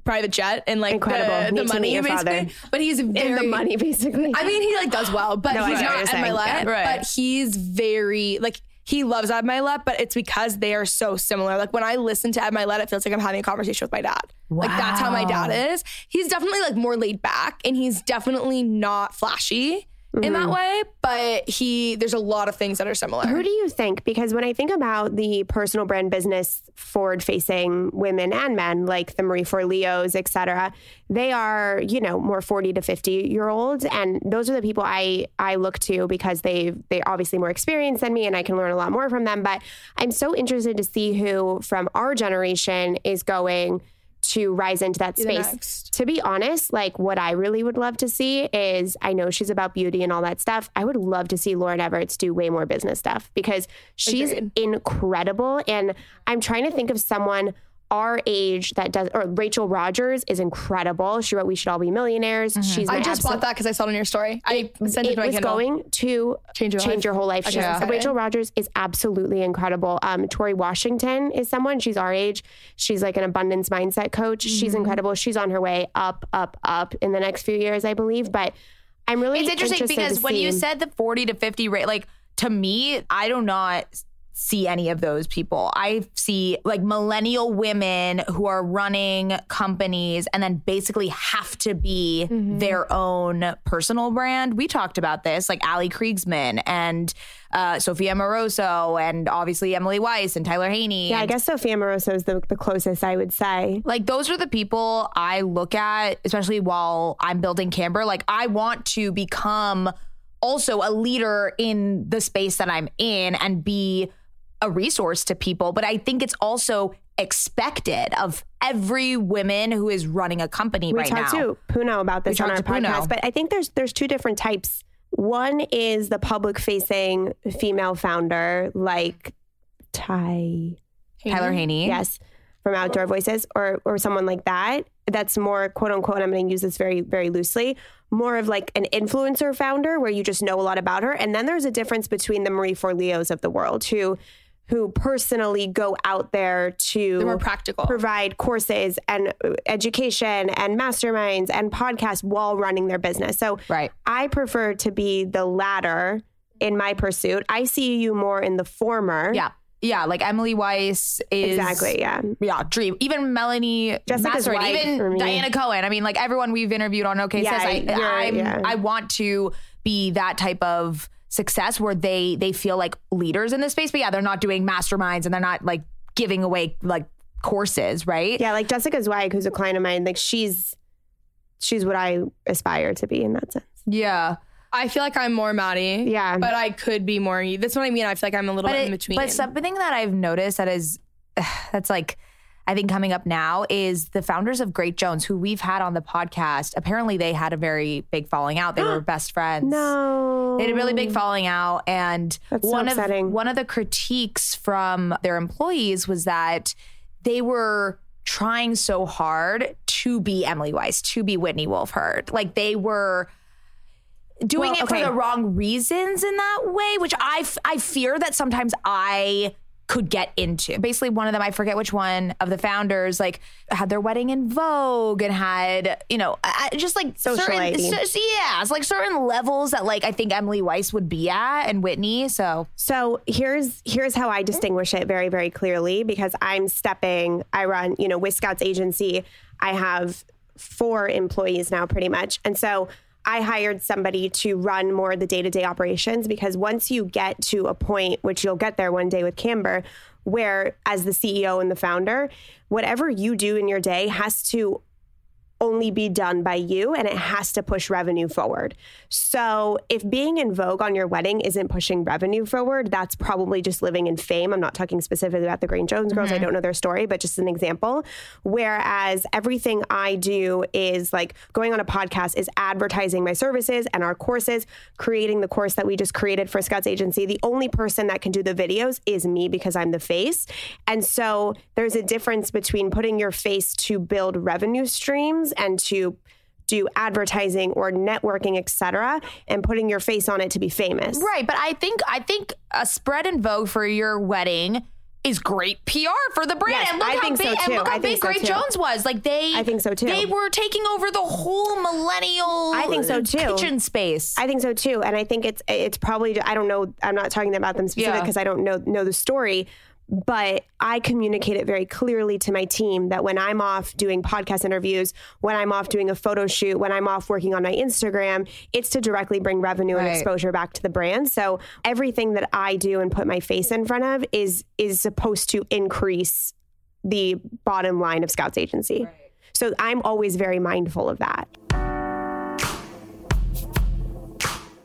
Speaker 4: private jet and like
Speaker 6: Incredible.
Speaker 4: the, the money basically.
Speaker 6: father.
Speaker 4: But he's very
Speaker 6: in the money, basically.
Speaker 4: I mean, he like does well, but
Speaker 6: No,
Speaker 4: he's not Ed
Speaker 6: saying.
Speaker 4: Milet.
Speaker 6: Yeah.
Speaker 5: Right.
Speaker 4: But he's very like he loves Ed Mylett, but it's because they are so similar. Like when I listen to Ed Mylett, it feels like I'm having a conversation with my dad. Like that's how my dad is. He's definitely like more laid back, and he's definitely not flashy in
Speaker 6: Mm-hmm.
Speaker 4: that way. But he, there's a lot of things that are similar.
Speaker 6: Who do you think? Because when I think about the personal brand business forward facing women and men, like the Marie Forleos, et cetera, they are, you know, more 40 to 50 year olds. And those are the people I, I look to because they they're obviously more experienced than me and I can learn a lot more from them. But I'm so interested to see who from our generation is going to rise into that space. To be honest, like what I really would love to see is I know she's about beauty and all that stuff. I would love to see Lauren Evarts do way more business stuff because she's
Speaker 4: Agreed.
Speaker 6: incredible. And I'm trying to think of someone our age that does, or Rachel Rogers is incredible. She wrote We Should All Be Millionaires. She's
Speaker 4: I just
Speaker 6: absolute-
Speaker 4: bought that because I saw it on your story. I sent it,
Speaker 6: it
Speaker 4: to my
Speaker 6: was
Speaker 4: Kindle.
Speaker 6: going to
Speaker 4: Change your life?
Speaker 6: whole life. She's-
Speaker 4: Yeah.
Speaker 6: Rachel Rogers is absolutely incredible. Um, Tori Washington is someone. She's our age. She's like an abundance mindset coach. She's
Speaker 4: Mm-hmm.
Speaker 6: incredible. She's on her way up, up, up in the next few years, I believe. But I'm really
Speaker 5: It's interesting
Speaker 6: interested
Speaker 5: because when you said the 40 to 50 rate, like to me, I do not see any of those people. I see like millennial women who are running companies and then basically have to be
Speaker 6: Mm-hmm.
Speaker 5: their own personal brand. We talked about this, like Ali Kriegsman and uh, Sophia Amoruso, and obviously Emily Weiss and Tyler Haney.
Speaker 6: yeah, I guess Sophia Amoruso is the, the closest I would say.
Speaker 5: like those are the people I look at, especially while I'm building Camber. Like I want to become also a leader in the space that I'm in and be a resource to people. But I think it's also expected of every woman who is running a company
Speaker 6: We
Speaker 5: right now.
Speaker 6: talked to Puno about this
Speaker 5: We
Speaker 6: on our
Speaker 5: Puno.
Speaker 6: podcast, but I think there's there's two different types. One is the public facing female founder like Ty
Speaker 5: Tyler Haney.
Speaker 6: Yes, from Outdoor Voices, or or someone like that. That's more quote unquote. I'm going to use this very very loosely. More of like an influencer founder, where you just know a lot about her. And then there's a difference between the Marie Forleos of the world, who who personally go out there to
Speaker 4: more practical.
Speaker 6: provide courses and uh, education and masterminds and podcasts while running their business. So
Speaker 5: Right.
Speaker 6: I prefer to be the latter in my pursuit. I see you more in the former.
Speaker 5: Yeah. Yeah. Like Emily Weiss is
Speaker 6: Exactly. Yeah.
Speaker 5: Yeah, dream. Even Melanie
Speaker 6: Jessica's
Speaker 5: Masseron,
Speaker 6: wife for
Speaker 5: even. Diana Cohen. I mean, like everyone we've interviewed on OK
Speaker 6: Yeah,
Speaker 5: Says, I, I'm,
Speaker 6: yeah.
Speaker 5: I want to be that type of success where they they feel like leaders in this space. But yeah, they're not doing masterminds and they're not like giving away like courses, right?
Speaker 6: Yeah. Like Jessica Zweig, who's a client of mine, like she's she's what I aspire to be in that sense.
Speaker 5: Yeah.
Speaker 4: I feel like I'm more Mady.
Speaker 6: Yeah.
Speaker 4: But I could be more. That's what I mean. I feel like I'm a little
Speaker 5: But,
Speaker 4: bit
Speaker 5: it-
Speaker 4: in between.
Speaker 5: but something that I've noticed that is that's like I think coming up now is the founders of Great Jones, who we've had on the podcast. Apparently, they had a very big falling out. They were best friends.
Speaker 6: No.
Speaker 5: They had a really big falling out, and
Speaker 6: That's so
Speaker 5: one of
Speaker 6: upsetting.
Speaker 5: one of the critiques from their employees was that they were trying so hard to be Emily Weiss, to be Whitney Wolfe Herd. Like they were doing
Speaker 6: Well,
Speaker 5: it
Speaker 6: okay.
Speaker 5: for the wrong reasons in that way, which I f- I fear that sometimes I could get into. Basically, one of them, I forget which one of the founders, like had their wedding in Vogue and had, you know, just like certain, so- yeah, it's like certain levels that like I think Emily Weiss would be at and Whitney. So
Speaker 6: So here's here's how I distinguish it very very clearly because I'm stepping. I run you know with Scouts agency. I have four employees now pretty much, and so I hired somebody to run more of the day to day operations because once you get to a point, which you'll get there one day with Camber, where as the CEO and the founder, whatever you do in your day has to only be done by you and it has to push revenue forward. So, if being in Vogue on your wedding isn't pushing revenue forward, that's probably just living in fame. I'm not talking specifically about the Great Jones girls. I mm-hmm. don't know their story, but just an example. Whereas everything I do is like going on a podcast is advertising my services and our courses, creating the course that we just created for Scouts Agency. The only person that can do the videos is me because I'm the face. And so there's a difference between putting your face to build revenue streams and to do advertising or networking, et cetera, and putting your face on it to be famous.
Speaker 5: Right, but I think I think a spread in Vogue for your wedding is great PR for the brand.
Speaker 6: Yes,
Speaker 5: and look
Speaker 6: I
Speaker 5: how
Speaker 6: think so,
Speaker 5: big
Speaker 6: too.
Speaker 5: and look how
Speaker 6: I
Speaker 5: big
Speaker 6: so,
Speaker 5: Great. Jones was. Like they
Speaker 6: I think so, too.
Speaker 5: They were taking over the whole millennial
Speaker 6: I think so, too.
Speaker 5: kitchen space.
Speaker 6: I think so too, and I think it's it's probably I don't know I'm not talking about them specific
Speaker 5: Yeah.
Speaker 6: because I don't know know the story, but I communicate it very clearly to my team that when I'm off doing podcast interviews, when I'm off doing a photo shoot, when I'm off working on my Instagram, it's to directly bring revenue and exposure back to the brand. So everything that I do and put my face in front of is is supposed to increase the bottom line of Scouts Agency. So I'm always very mindful of that.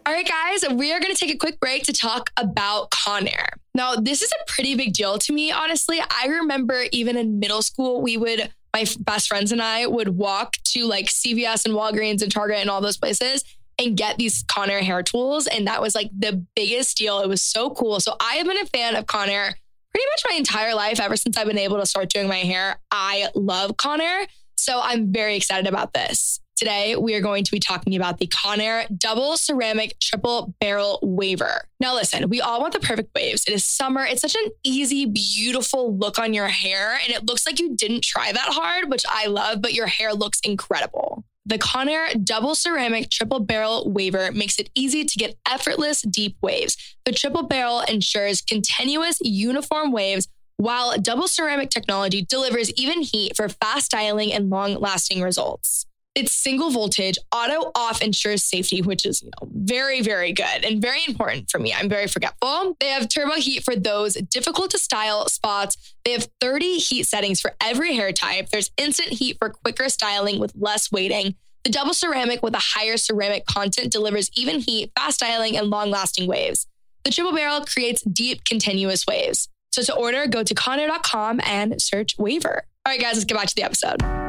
Speaker 4: All right, guys, we are going to take a quick break to talk about Conair. Now, this is a pretty big deal to me, honestly. I remember even in middle school, we would, my best friends and I would walk to like CVS and Walgreens and Target and all those places and get these Conair hair tools. And that was like the biggest deal. It was so cool. So I have been a fan of Conair pretty much my entire life, ever since I've been able to start doing my hair. I love Conair. So I'm very excited about this. Today, we are going to be talking about the Conair Double Ceramic Triple Barrel Waver. Now, listen, we all want the perfect waves. It is summer. It's such an easy, beautiful look on your hair, and it looks like you didn't try that hard, which I love, but your hair looks incredible. The Conair Double Ceramic Triple Barrel Waver makes it easy to get effortless, deep waves. The triple barrel ensures continuous, uniform waves while double ceramic technology delivers even heat for fast styling and long lasting results. Its single voltage auto off ensures safety, which is you know very very good and very important for me. I'm very forgetful. They have turbo heat for those difficult to style spots. They have 30 heat settings for every hair type. There's instant heat for quicker styling with less waiting. The double ceramic with a higher ceramic content delivers even heat, fast styling, and long lasting waves. The triple barrel creates deep, continuous waves. So to order, go to Conair.com and search waver. All right, guys, let's get back to the episode.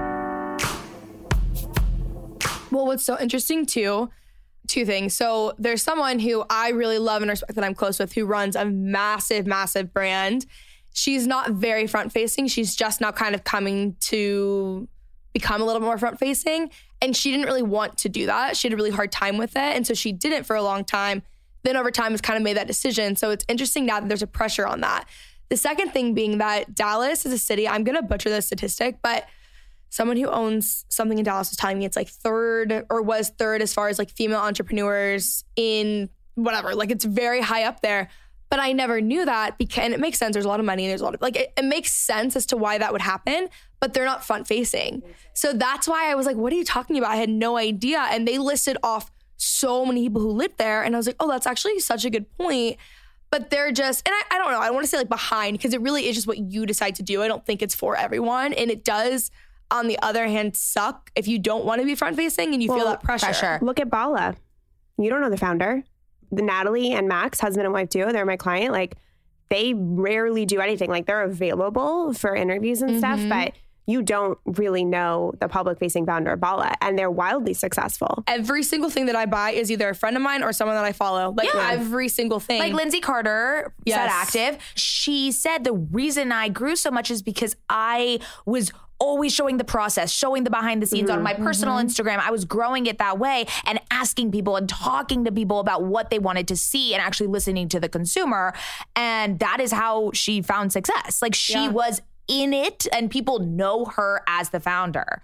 Speaker 4: Well, what's so interesting too, two things. So there's someone who I really love and respect that I'm close with who runs a massive, massive brand. She's not very front facing. She's just now kind of coming to become a little more front facing. And she didn't really want to do that. She had a really hard time with it. And so she didn't for a long time. Then over time has kind of made that decision. So it's interesting now that there's a pressure on that. The second thing being that Dallas is a city, I'm to butcher this statistic, but someone who owns something in Dallas was telling me it's like third or was third as far as like female entrepreneurs in whatever. Like it's very high up there. But I never knew that because it makes sense. There's a lot of money. There's a lot of like it, it makes sense as to why that would happen, but they're not front facing. So that's why I was like, what are you talking about? I had no idea. And they listed off so many people who lived there. And I was like, oh, that's actually such a good point. But they're just, and I, I don't know, I don't want to say like behind because it really is just what you decide to do. I don't think it's for everyone. And it does on the other hand suck if you don't want to be front facing and you feel that pressure.
Speaker 5: pressure.
Speaker 6: Look at Bala. You don't know the founder. The Natalie and Max, husband and wife duo, they're my client. Like they rarely do anything. Like they're available for interviews and stuff,
Speaker 4: Mm-hmm.
Speaker 6: but you don't really know the public facing founder of Bala. And they're wildly successful.
Speaker 4: Every single thing that I buy is either a friend of mine or someone that I follow. Like
Speaker 5: Yeah.
Speaker 4: every single thing.
Speaker 5: Like Lindsay Carter
Speaker 4: Yes.
Speaker 5: Set Active. She said the reason I grew so much is because I was always showing the process, showing the behind the scenes on my personal
Speaker 6: Mm-hmm.
Speaker 5: Instagram. I was growing it that way and asking people and talking to people about what they wanted to see and actually listening to the consumer. And that is how she found success. Like she was in it and people know her as the founder.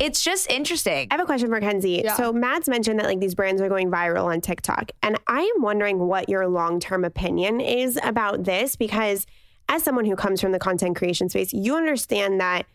Speaker 5: It's just interesting.
Speaker 6: I have a question for Kenzie. So Mads mentioned that like these brands are going viral on TikTok, and I am wondering what your long term opinion is about this because as someone who comes from the content creation space, you understand that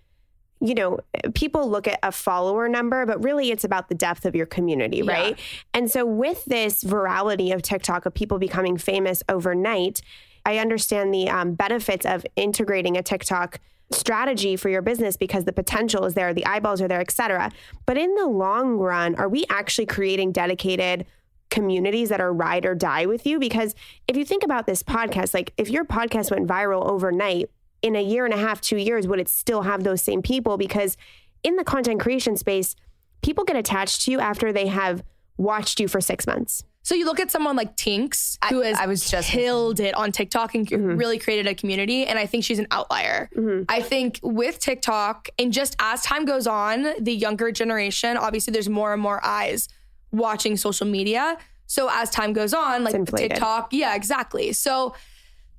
Speaker 6: you know people look at a follower number, but really it's about the depth of your community, right? And so with this virality of TikTok of people becoming famous overnight, I understand the um, benefits of integrating a TikTok strategy for your business because the potential is there, the eyeballs are there, et cetera. But in the long run, are we actually creating dedicated communities that are ride or die with you? Because if you think about this podcast, like if your podcast went viral overnight, in a year and a half, two years, would it still have those same people? Because in the content creation space, people get attached to you after they have watched you for six months.
Speaker 4: So you look at someone like Tinx, who has
Speaker 5: I was just-
Speaker 4: killed it on TikTok and mm-hmm. really created a community, and I think she's an outlier. Mm-hmm. I think with TikTok, and just as time goes on, the younger generation, obviously, there's more and more eyes watching social media. So as time goes on, like. TikTok, yeah, exactly. So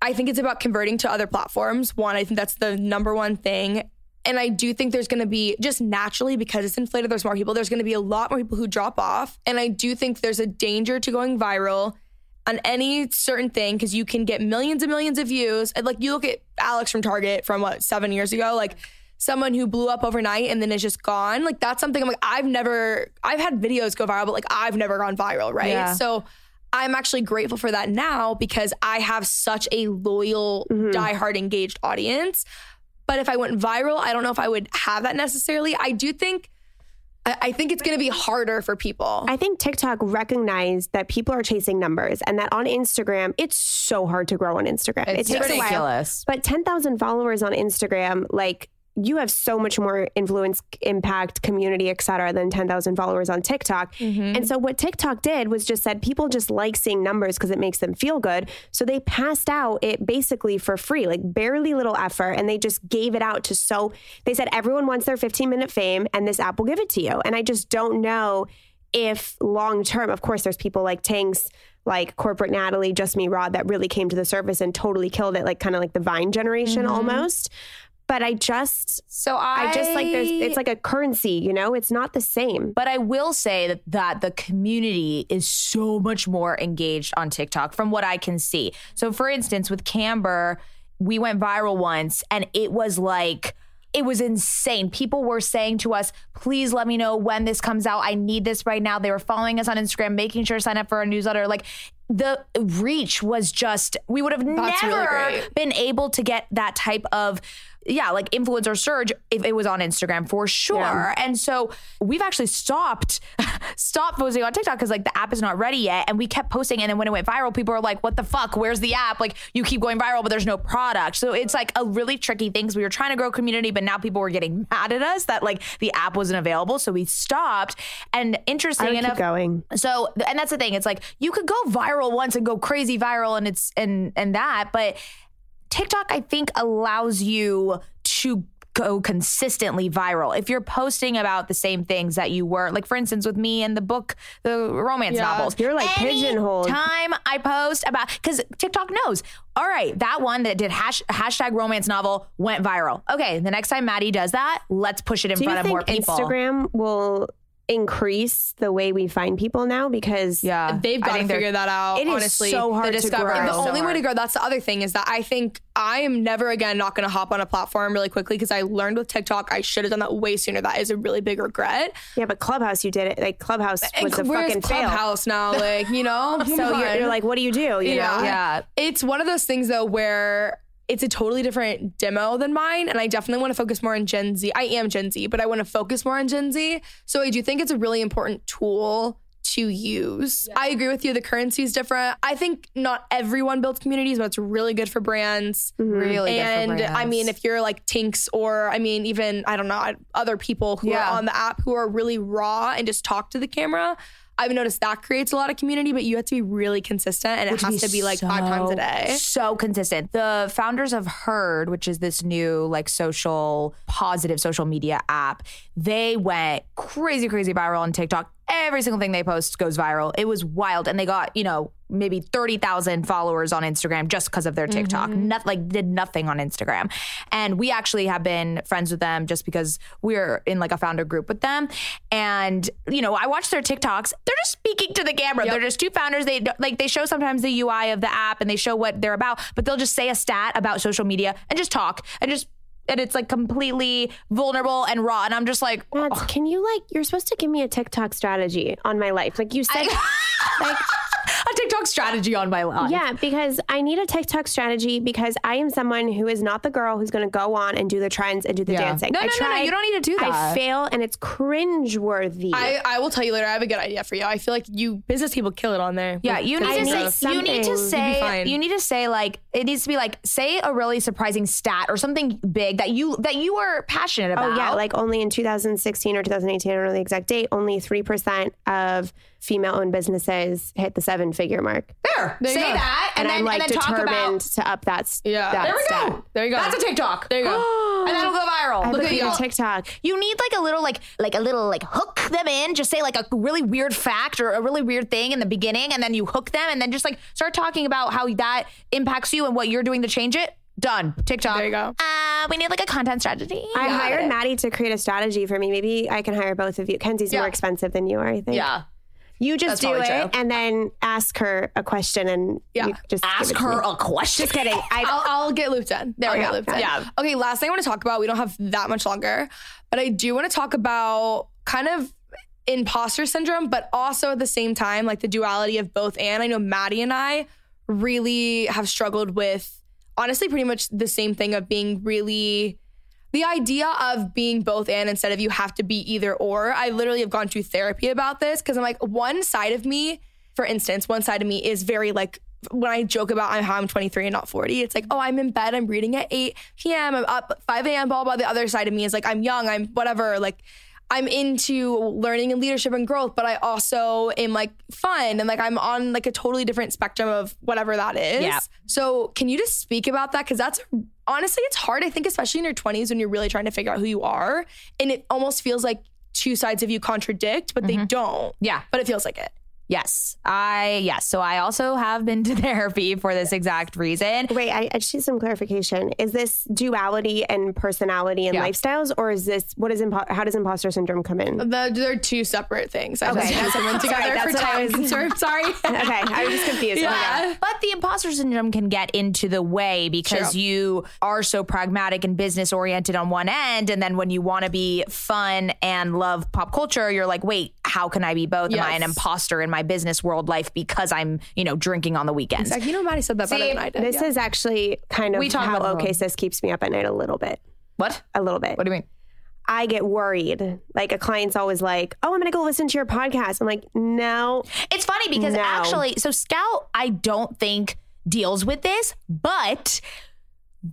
Speaker 4: I think it's about converting to other platforms. One, I think that's the number one thing. And I do think there's going to be just naturally because it's inflated, there's more people, there's going to be a lot more people who drop off. And I do think there's a danger to going viral on any certain thing because you can get millions and millions of views. And like you look at Alex from Target from what, seven years ago, like someone who blew up overnight and then is just gone. Like that's something I'm like, I've never, I've had videos go viral, but like I've never gone viral, right?
Speaker 5: Yeah.
Speaker 4: So I'm actually grateful for that now because I have such a loyal, mm-hmm. diehard, engaged audience. But if I went viral, I don't know if I would have that necessarily. I do think, I, I think it's going to be harder for people.
Speaker 6: I think TikTok recognized that people are chasing numbers and that on Instagram, it's so hard to grow on Instagram.
Speaker 5: It's
Speaker 6: it takes a while.
Speaker 5: ridiculous.
Speaker 6: But 10,000 followers on Instagram, like you have so much more influence, impact, community, et cetera, than 10,000 followers on TikTok. Mm-hmm. And so what TikTok did was just said people just like seeing numbers because it makes them feel good. So they passed out it basically for free, like barely little effort. And they just gave it out to so, they said everyone wants their 15 minute fame and this app will give it to you. And I just don't know if long term, of course, there's people like Tinx, like corporate Natalie, Just Me Rod, that really came to the surface and totally killed it, like kind of like the Vine generation mm-hmm. almost. But I just,
Speaker 5: So I,
Speaker 6: I just like there's, it's like a currency, you know, it's not the same.
Speaker 5: But I will say that, that the community is so much more engaged on TikTok from what I can see. So, for instance, with Camber, we went viral once and it was like, it was insane. People were saying to us, please let me know when this comes out. I need this right now. They were following us on Instagram, making sure to sign up for our newsletter. Like the reach was just, we would have
Speaker 4: That's
Speaker 5: never
Speaker 4: great.
Speaker 5: been able to get that type of yeah, like influencer surge if it was on Instagram for sure. And so we've actually stopped stopped posting on TikTok because like the app is not ready yet. And we kept posting and then when it went viral, people were like, What the fuck? Where's the app? Like you keep going viral, but there's no product. So it's like a really tricky thing. 'cause we were trying to grow community, but now people were getting mad at us that like the app wasn't available. So we stopped. And interesting enough
Speaker 6: going.
Speaker 5: so, and that's the thing. It's like you could go viral once and go crazy viral, and it's and and that, but TikTok, I think, allows you to go consistently viral if you're posting about the same things that you were like for instance with me and the book the romance
Speaker 4: Yeah.
Speaker 5: novels
Speaker 6: You're, like, pigeonholed.
Speaker 5: time i post about because tiktok knows all right that one that did hash, hashtag romance novel went viral okay the next time Mady does that let's push it in
Speaker 6: Do
Speaker 5: front of more people
Speaker 6: Instagram will increase the way we find people now? Because
Speaker 5: yeah
Speaker 4: They've got to figure that out.
Speaker 6: It is
Speaker 4: honestly,
Speaker 6: so hard
Speaker 5: the
Speaker 6: to grow.
Speaker 4: the
Speaker 5: is so
Speaker 4: only way to grow that's the other thing is that i think i am never again not going to hop on a platform really quickly because i learned with tiktok i should have done that way sooner that is a really big regret
Speaker 6: yeah, but Clubhouse, you did it. Like Clubhouse was a
Speaker 4: where's
Speaker 6: fucking fail.
Speaker 4: clubhouse now like you know
Speaker 6: So you're, you're like, what do you do? You
Speaker 4: Yeah.
Speaker 6: know?
Speaker 5: yeah
Speaker 4: it's one of those things though where it's a totally different demo than mine and i definitely want to focus more on gen z. I am gen z but i want to focus more on gen z. So i do think it's a really important tool to use. I agree with you the currency is different. I think not everyone builds communities but it's really good for brands. Mm-hmm.
Speaker 5: Really good for
Speaker 4: and I mean, if you're like Tinx or I mean, even I don't know, other people who
Speaker 5: Yeah.
Speaker 4: are on the app who are really raw and just talk to the camera, I've noticed that creates a lot of community, but you have to be really consistent and it has to be like five times a day.
Speaker 5: So consistent. The founders of Herd, which is this new like social positive social media app, they went crazy, crazy viral on TikTok. Every single thing they post goes viral. It was wild. And they got, you know, maybe 30,000 followers on Instagram just because of their TikTok. Mm-hmm. Not, like did nothing on Instagram. And we actually have been friends with them just because we're in like a founder group with them. And, you know, I watch their TikToks. They're just speaking to the camera. They're just two founders. They like they show sometimes the UI of the app and they show what they're about, but they'll just say a stat about social media and just talk and just and it's like completely vulnerable and raw. And I'm just like,
Speaker 6: Mads, can you like? You're supposed to give me a TikTok strategy on my life. Like you said, like
Speaker 5: a TikTok strategy on my life.
Speaker 6: yeah, because I need a TikTok strategy because I am someone who is not the girl who's going to go on and do the trends and do the
Speaker 5: Yeah.
Speaker 6: dancing.
Speaker 5: No,
Speaker 6: I
Speaker 5: no, no, no, you don't need to do that.
Speaker 6: I fail and it's cringeworthy.
Speaker 4: I, I will tell you later. I have a good idea for you. I feel like you business people kill it on there.
Speaker 5: Yeah, you need to say you need to say
Speaker 4: You'd be fine.
Speaker 5: you need to say like it needs to be like say a really surprising stat or something big that you that you are passionate about.
Speaker 6: Oh yeah, like only in 2016 or 2018, I don't know the exact date. Only three percent of female-owned businesses hit the seven-figure mark,
Speaker 5: there,
Speaker 4: you
Speaker 5: say
Speaker 4: go.
Speaker 5: that
Speaker 6: and,
Speaker 5: and, then
Speaker 6: I'm like
Speaker 5: and then talk
Speaker 6: determined
Speaker 5: about.
Speaker 6: to up that.
Speaker 4: Yeah.
Speaker 6: that
Speaker 4: There we
Speaker 6: stat.
Speaker 5: go.
Speaker 4: There you go.
Speaker 5: That's a TikTok.
Speaker 4: There you go.
Speaker 5: and that'll go viral.
Speaker 6: I
Speaker 5: Look
Speaker 6: look
Speaker 5: at
Speaker 6: at
Speaker 5: you.
Speaker 6: TikTok.
Speaker 5: You need like a little like like a little like hook them in. Just say like a really weird fact or a really weird thing in the beginning, and then you hook them, and then just like start talking about how that impacts you and what you're doing to change it. Done. TikTok.
Speaker 4: There you go.
Speaker 5: Uh, we need like a content strategy.
Speaker 6: I
Speaker 5: Got
Speaker 6: hired
Speaker 5: it.
Speaker 6: Mady to create a strategy for me. Maybe I can hire both of you. Kenzie's
Speaker 5: Yeah.
Speaker 6: more expensive than you are, I think.
Speaker 5: Yeah.
Speaker 6: You just
Speaker 5: That's
Speaker 6: do it
Speaker 5: true.
Speaker 6: and then ask her a question and
Speaker 4: Yeah.
Speaker 6: you just
Speaker 5: Ask her a question.
Speaker 6: Just kidding. I,
Speaker 4: I'll, I'll get looped in.
Speaker 5: There
Speaker 4: I'll
Speaker 5: we go.
Speaker 4: looped in.
Speaker 5: Yeah.
Speaker 4: Okay, last thing I want to talk about, we don't have that much longer, but I do want to talk about kind of imposter syndrome, but also at the same time, like the duality of both. And I know Mady and I really have struggled with honestly pretty much the same thing of being really the idea of being both and instead of you have to be either or. I literally have gone to therapy about this because I'm like, one side of me, for instance, one side of me is very like, when I joke about how I'm 23 and not 40, it's like, oh, I'm in bed, I'm reading at 8 p.m., I'm up 5 a.m., blah, blah. The other side of me is like, I'm young, I'm whatever. Like, I'm into learning and leadership and growth, but I also am like fun and like I'm on like a totally different spectrum of whatever that is.
Speaker 5: Yeah.
Speaker 4: So can you just speak about that? Because that's honestly, it's hard. I think, especially in your 20s when you're really trying to figure out who you are, and it almost feels like two sides of you contradict, but they mm-hmm. don't.
Speaker 5: Yeah.
Speaker 4: But it feels like it.
Speaker 5: Yes. I yes. So I also have been to therapy for this exact reason.
Speaker 6: Wait, I, I just need some clarification. Is this duality and personality and
Speaker 5: Yeah.
Speaker 6: lifestyles, or is this what is impo- how does imposter syndrome come in?
Speaker 4: The, they're two separate things. I
Speaker 6: Okay,
Speaker 4: just
Speaker 6: that's-
Speaker 4: put them
Speaker 6: sorry,
Speaker 4: together for
Speaker 6: what
Speaker 4: time
Speaker 6: was-
Speaker 4: concern. Sorry.
Speaker 6: okay, I was just confused.
Speaker 4: Yeah.
Speaker 5: But the imposter syndrome can get into the way because
Speaker 4: True.
Speaker 5: you are so pragmatic and business oriented on one end. And then when you want to be fun and love pop culture, you're like, wait, how can I be both? Am I an imposter in my business world life because I'm, you know, drinking on the weekends?
Speaker 4: Exactly. You know, Mady said that better
Speaker 5: See,
Speaker 4: than I did.
Speaker 6: This
Speaker 4: yeah.
Speaker 6: is actually kind of
Speaker 5: We talk
Speaker 6: how
Speaker 5: about
Speaker 6: OK
Speaker 5: world.
Speaker 6: Sis keeps me up at night a little bit.
Speaker 5: What?
Speaker 6: A little bit.
Speaker 5: What do you mean?
Speaker 6: I get worried. Like a client's always like, "Oh, I'm going to go listen to your podcast." I'm like, "No."
Speaker 5: It's funny because
Speaker 6: No.
Speaker 5: actually, so Scout, I don't think deals with this, but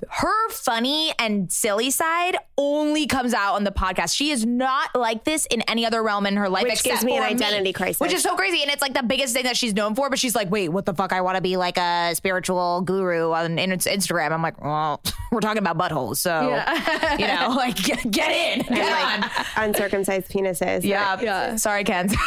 Speaker 5: her funny and silly side only comes out on the podcast. She is not like this in any other realm in her life.
Speaker 6: Which gives me an identity crisis.
Speaker 5: Which is so crazy. And it's like the biggest thing that she's known for. But she's like, wait, what the fuck? I want to be like a spiritual guru on in- Instagram. I'm like, well, we're talking about buttholes. So, you know, like, get, get in. Get
Speaker 6: And,
Speaker 5: on.
Speaker 6: like uncircumcised penises.
Speaker 5: Yeah.
Speaker 4: Yeah.
Speaker 5: Sorry, Ken.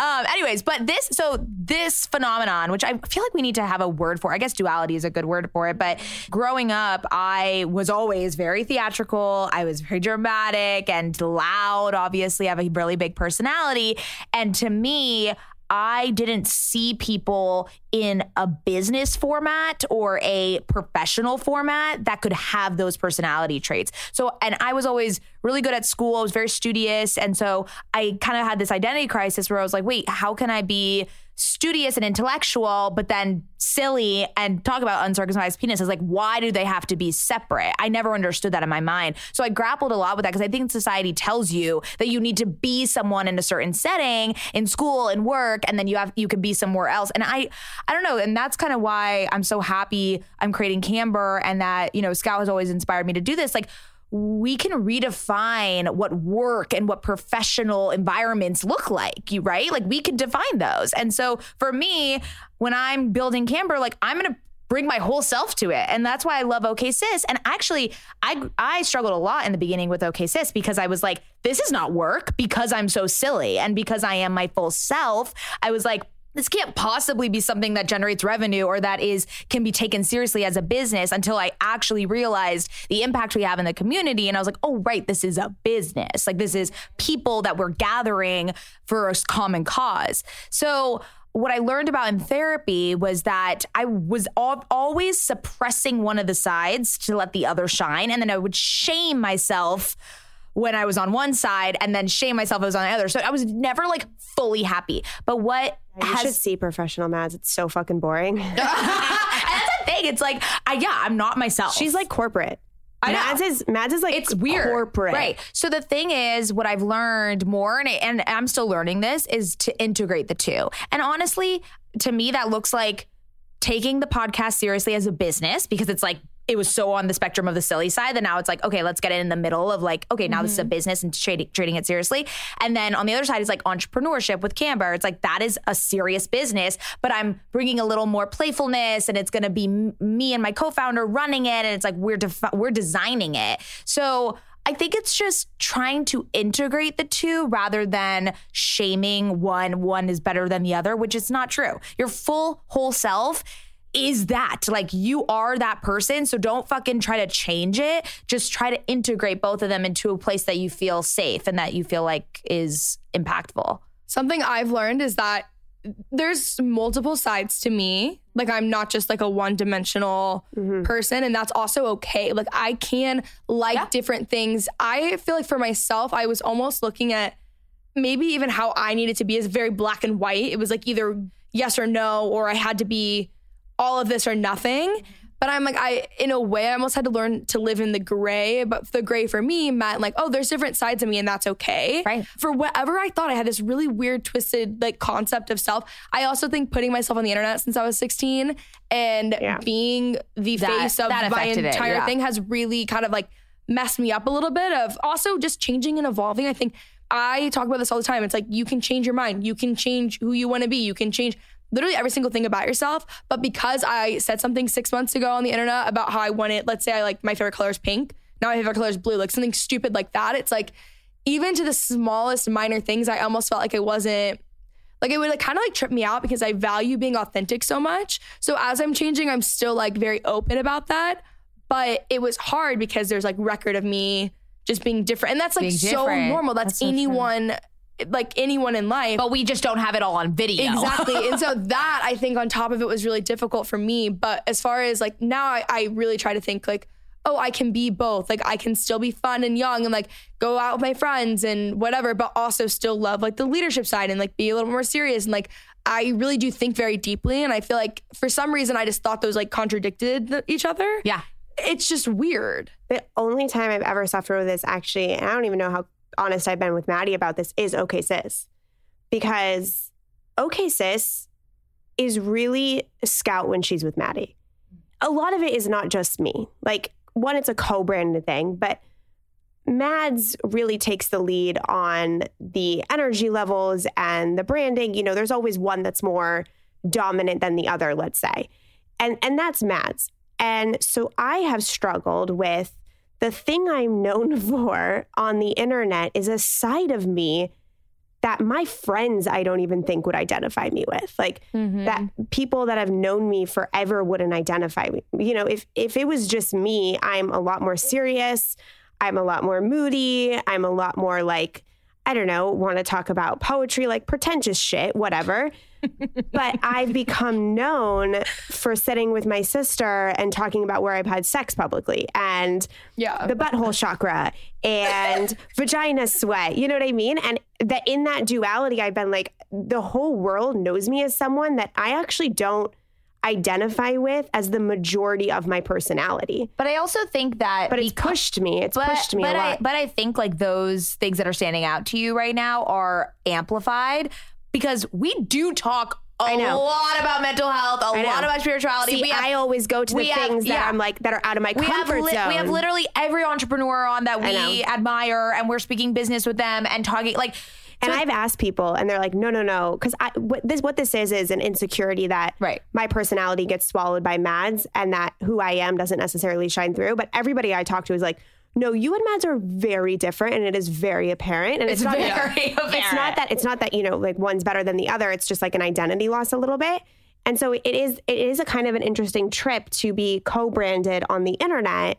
Speaker 5: um, anyways, but this, so this phenomenon, which I feel like we need to have a word for, I guess duality is a good word for it. But growing up, I was always very theatrical. I was very dramatic and loud. Obviously, I have a really big personality. And to me, I didn't see people in a business format or a professional format that could have those personality traits. So, and I was always really good at school. I was very studious. And so I kind of had this identity crisis where I was like, wait, how can I be studious and intellectual, but then silly and talk about uncircumcised penises? Like, why do they have to be separate? I never understood that in my mind. So I grappled a lot with that because I think society tells you that you need to be someone in a certain setting in school and work, and then you have you can be somewhere else. And I I don't know, and that's kind of why I'm so happy I'm creating Camber and that, you know, Scout has always inspired me to do this. Like we can redefine what work and what professional environments look like, you right? Like we could define those. And so for me, when I'm building Camber, like I'm gonna bring my whole self to it. And that's why I love OK Sis. And actually, I I struggled a lot in the beginning with OK Sis because I was like, this is not work because I'm so silly. And because I am my full self, I was like, this can't possibly be something that generates revenue or that is can be taken seriously as a business until I actually realized the impact we have in the community and I was like, "Oh, right, this is a business. Like this is people that we're gathering for a common cause." So, what I learned about in therapy was that I was al- always suppressing one of the sides to let the other shine and then I would shame myself when I was on one side and then shame myself I was on the other. So I was never like fully happy. But what
Speaker 6: You
Speaker 5: has
Speaker 6: should see professional Mads. It's so fucking boring.
Speaker 5: and that's the thing. It's like, I, yeah, I'm not myself.
Speaker 6: She's like corporate.
Speaker 5: I know.
Speaker 6: Mads is Mads is like
Speaker 5: it's weird.
Speaker 6: corporate.
Speaker 5: Right. So the thing is, what I've learned more, and, and I'm still learning this, is to integrate the two. And honestly, to me, that looks like taking the podcast seriously as a business because it's like, it was so on the spectrum of the silly side that now it's like, okay, let's get it in the middle of like, okay, now this is a mm-hmm. business and trading, trading it seriously. And then on the other side is like entrepreneurship with Camber. It's like, that is a serious business, but I'm bringing a little more playfulness and it's going to be m- me and my co-founder running it. And it's like, we're, we're designing it. So I think it's just trying to integrate the two rather than shaming one, one is better than the other, which is not true. Your full whole self is that like you are that person so don't fucking try to change it just try to integrate both of them into a place that you feel safe and that you feel like is impactful
Speaker 4: Something I've learned is that there's multiple sides to me. Like I'm not just like a one-dimensional mm-hmm. person and that's also okay. Like I can like different things. I feel like for myself I was almost looking at maybe even how I needed to be is very black and white. It was like either yes or no or I had to be all of this or nothing. But I'm like, I, in a way, I almost had to learn to live in the gray. But the gray for me meant like, oh, there's different sides of me and that's okay.
Speaker 5: Right.
Speaker 4: For whatever I thought, I had this really weird, twisted like concept of self. I also think putting myself on the internet since I was 16 and
Speaker 6: Yeah.
Speaker 4: being the
Speaker 5: That-
Speaker 4: face of
Speaker 5: that
Speaker 4: my
Speaker 5: it,
Speaker 4: entire
Speaker 5: yeah.
Speaker 4: thing has really kind of like messed me up a little bit of also just changing and evolving. I think I talk about this all the time. It's like you can change your mind, you can change who you want to be, you can change literally every single thing about yourself. But because I said something six months ago on the internet about how I wanted, let's say I like my favorite color is pink. Now my favorite color is blue, like something stupid like that. It's like even to the smallest minor things, I almost felt like it wasn't like it would like kind of like trip me out because I value being authentic so much. So as I'm changing, I'm still like very open about that. But it was hard because there's like record of me just being different. And that's like so normal. That's,
Speaker 5: That's so
Speaker 4: anyone like anyone in life.
Speaker 5: but we just don't have it all on video
Speaker 4: Exactly. and so that I think on top of it was really difficult for me. But as far as like now I, I really try to think like, oh, I can be both. Like I can still be fun and young and like go out with my friends and whatever, but also still love like the leadership side and like be a little more serious. And like I really do think very deeply. And I feel like for some reason I just thought those like contradicted each other.
Speaker 5: yeah
Speaker 4: It's just weird.
Speaker 6: The only time I've ever suffered with this, actually, and I don't even know how honest I've been with Mady about this, is OK Sis. Because OK Sis is really scout when she's with Mady. A lot of it is not just me. Like, one, it's a co branded thing, but Mads really takes the lead on the energy levels and the branding. You know, there's always one that's more dominant than the other, let's say. And and that's Mads. And so I have struggled with the thing I'm known for on the internet is a side of me that my friends I don't even think would identify me with. Like mm-hmm. that people that have known me forever wouldn't identify me. You know, if if it was just me, I'm a lot more serious. I'm a lot more moody. I'm a lot more like I don't know, want to talk about poetry, like pretentious shit, whatever. But I've become known for sitting with my sister and talking about where I've had sex publicly and
Speaker 4: Yeah.
Speaker 6: the butthole chakra and vagina sweat. You know what I mean? And that in that duality, I've been like, the whole world knows me as someone that I actually don't identify with as the majority of my personality.
Speaker 5: but i also think that
Speaker 6: But it's
Speaker 5: because-
Speaker 6: pushed me. It's
Speaker 5: but,
Speaker 6: pushed me
Speaker 5: but
Speaker 6: a
Speaker 5: I,
Speaker 6: lot.
Speaker 5: but I think like those things that are standing out to you right now are amplified because we do talk a lot about mental health, a lot about spirituality.
Speaker 6: See,
Speaker 5: we have,
Speaker 6: I always go to the
Speaker 5: we have-
Speaker 6: things that
Speaker 5: yeah.
Speaker 6: I'm like that are out of my
Speaker 5: we have,
Speaker 6: comfort
Speaker 5: li-
Speaker 6: zone.
Speaker 5: we have literally every entrepreneur on that we admire, and we're speaking business with them and talking like.
Speaker 6: And
Speaker 5: so-
Speaker 6: I've asked people, and they're like, "No, no, no," because I what this what this is is an insecurity that
Speaker 5: Right.
Speaker 6: my personality gets swallowed by Mads, and that who I am doesn't necessarily shine through. But everybody I talk to is like, "No, you and Mads are very different, and it is very apparent." And it's,
Speaker 5: It's
Speaker 6: not
Speaker 5: very
Speaker 6: that, It's not that it's not that you know like one's better than the other. It's just like an identity loss a little bit. And so it is it is a kind of an interesting trip to be co-branded on the internet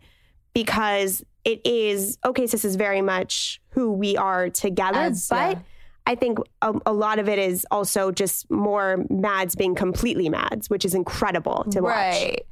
Speaker 6: because it is okay This is very much who we are together
Speaker 5: As-
Speaker 6: but
Speaker 5: yeah.
Speaker 6: I think a, a lot of it is also just more Mads being completely Mads, which is incredible to watch.
Speaker 5: Right.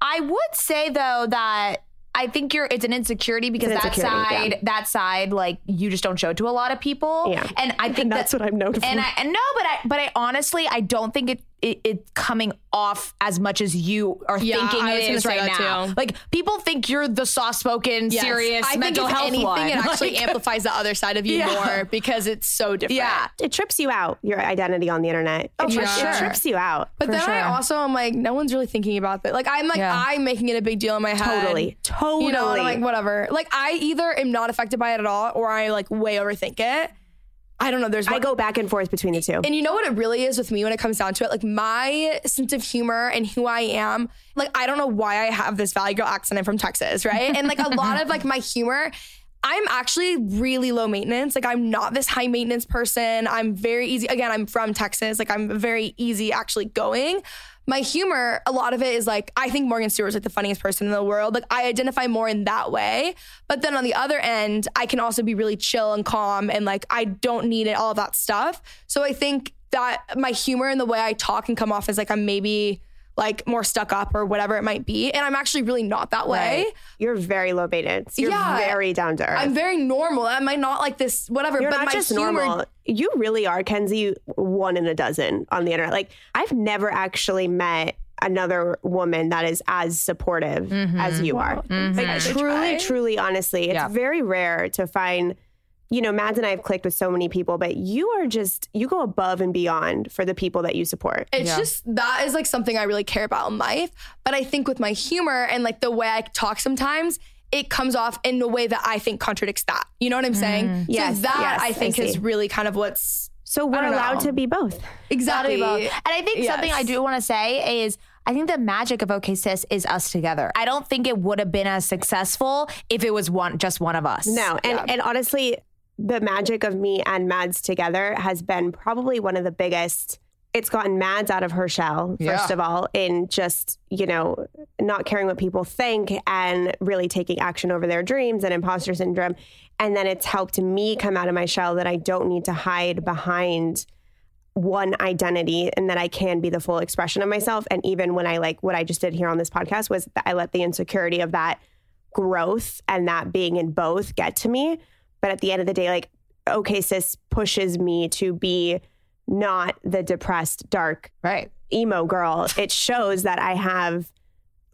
Speaker 5: I would say though that I think you're it's an insecurity because
Speaker 6: an
Speaker 5: that side
Speaker 6: yeah.
Speaker 5: that side like you just don't show it to a lot of people.
Speaker 6: Yeah.
Speaker 5: And I think
Speaker 6: And that's
Speaker 5: that,
Speaker 6: what I'm known for.
Speaker 5: And I and no, but I but I honestly I don't think it, it it's coming off as much as you are
Speaker 4: Yeah,
Speaker 5: thinking
Speaker 4: I was
Speaker 5: it
Speaker 4: gonna
Speaker 5: is
Speaker 4: say
Speaker 5: right now.
Speaker 4: too.
Speaker 5: Like people think you're the soft spoken,
Speaker 4: Yes.
Speaker 5: serious
Speaker 4: I
Speaker 5: mental
Speaker 4: think if
Speaker 5: health
Speaker 4: anything,
Speaker 5: one.
Speaker 4: it actually
Speaker 5: Like-
Speaker 4: amplifies the other side of you
Speaker 5: Yeah.
Speaker 4: more because it's so different.
Speaker 5: Yeah.
Speaker 6: It trips you out, your identity on the internet.
Speaker 5: Oh,
Speaker 6: it,
Speaker 5: for
Speaker 6: tri-
Speaker 5: sure.
Speaker 6: it trips you out.
Speaker 4: But then I also am like, no one's really thinking about that. Like I'm like
Speaker 5: Yeah.
Speaker 4: I'm making it a big deal in my head.
Speaker 6: Totally. Totally.
Speaker 4: You know, like whatever. Like I either am not affected by it at all, or I like way overthink it. I don't know. There's
Speaker 6: I go back and forth between the two.
Speaker 4: And you know what it really is with me when it comes down to it? Like my sense of humor and who I am, like I don't know why I have this Valley Girl accent. I'm from Texas, right? And like a lot of like my humor, I'm actually really low maintenance. Like I'm not this high maintenance person. I'm very easy. Again, I'm from Texas. Like I'm very easy actually going. My humor, a lot of it is like I think Morgan Stewart's like the funniest person in the world. Like I identify more in that way. But then on the other end, I can also be really chill and calm and like I don't need it, all of that stuff. So I think that my humor and the way I talk can come off as like I'm maybe like more stuck up or whatever it might be. And I'm actually really not that way.
Speaker 6: Right. You're very low maintenance. You're
Speaker 4: Yeah.
Speaker 6: very down to earth.
Speaker 4: I'm very normal. Am I not like this, whatever?
Speaker 6: You're
Speaker 4: but
Speaker 6: not
Speaker 4: my
Speaker 6: just
Speaker 4: humor,
Speaker 6: normal. You really are, Kenzie, one in a dozen on the internet. Like, I've never actually met another woman that is as supportive mm-hmm. as you are. Mm-hmm.
Speaker 4: Like,
Speaker 6: truly, truly, honestly, it's
Speaker 5: Yeah.
Speaker 6: very rare to find. You know, Mads and I have clicked with so many people, but you are just, you go above and beyond for the people that you support.
Speaker 4: It's just that is like something I really care about in life. But I think with my humor and like the way I talk sometimes, it comes off in a way that I think contradicts that. You know what I'm saying? Mm.
Speaker 6: Yes,
Speaker 4: So that
Speaker 6: yes,
Speaker 4: I
Speaker 6: I
Speaker 4: think is really kind of what's
Speaker 6: So we're allowed
Speaker 4: know.
Speaker 6: to be both.
Speaker 4: exactly.
Speaker 5: And I think something I do want to say is I think the magic of OK Sis is us together. I don't think it would have been as successful if it was one just one of us.
Speaker 6: No, and and honestly, the magic of me and Mads together has been probably one of the biggest. It's gotten Mads out of her shell, first
Speaker 5: Yeah.
Speaker 6: of all, in just, you know, not caring what people think and really taking action over their dreams and imposter syndrome. And then it's helped me come out of my shell that I don't need to hide behind one identity and that I can be the full expression of myself. And even when I like what I just did here on this podcast was that I let the insecurity of that growth and that being in both get to me. But at the end of the day, like, okay, sis pushes me to be not the depressed, dark,
Speaker 5: Right.
Speaker 6: emo girl. It shows that I have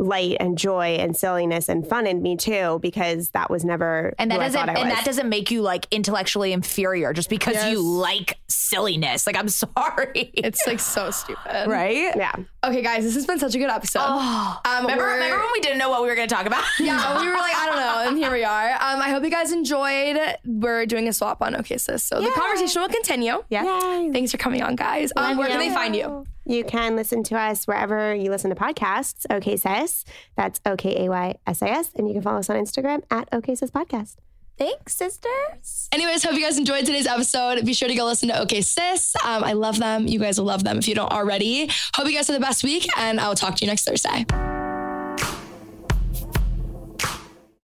Speaker 6: light and joy and silliness and fun in me too, because that was never
Speaker 5: And that
Speaker 6: who
Speaker 5: doesn't
Speaker 6: thought I
Speaker 5: and that doesn't make you like intellectually inferior just because
Speaker 4: Yes.
Speaker 5: you like silliness. Like I'm sorry.
Speaker 4: It's like so stupid.
Speaker 5: right?
Speaker 6: yeah.
Speaker 4: Okay, guys, this has been such a good episode.
Speaker 5: Oh,
Speaker 4: Um,
Speaker 5: remember, remember when we didn't know what we were going to talk about?
Speaker 4: yeah, we were like, I don't know, and here we are. Um, I hope you guys enjoyed. We're doing a swap on OK Sis, so the conversation will continue.
Speaker 5: Yeah.
Speaker 6: Yay.
Speaker 4: Thanks for coming on, guys. Um, where can they find you?
Speaker 6: You can listen to us wherever you listen to podcasts. OK Sis. That's O K A Y S I S. And you can follow us on Instagram at OK Sis Podcast.
Speaker 5: Thanks, sisters.
Speaker 4: Anyways, hope you guys enjoyed today's episode. Be sure to go listen to OK Sis. Um, I love them. You guys will love them if you don't already. Hope you guys have the best week, and I'll talk to you next Thursday.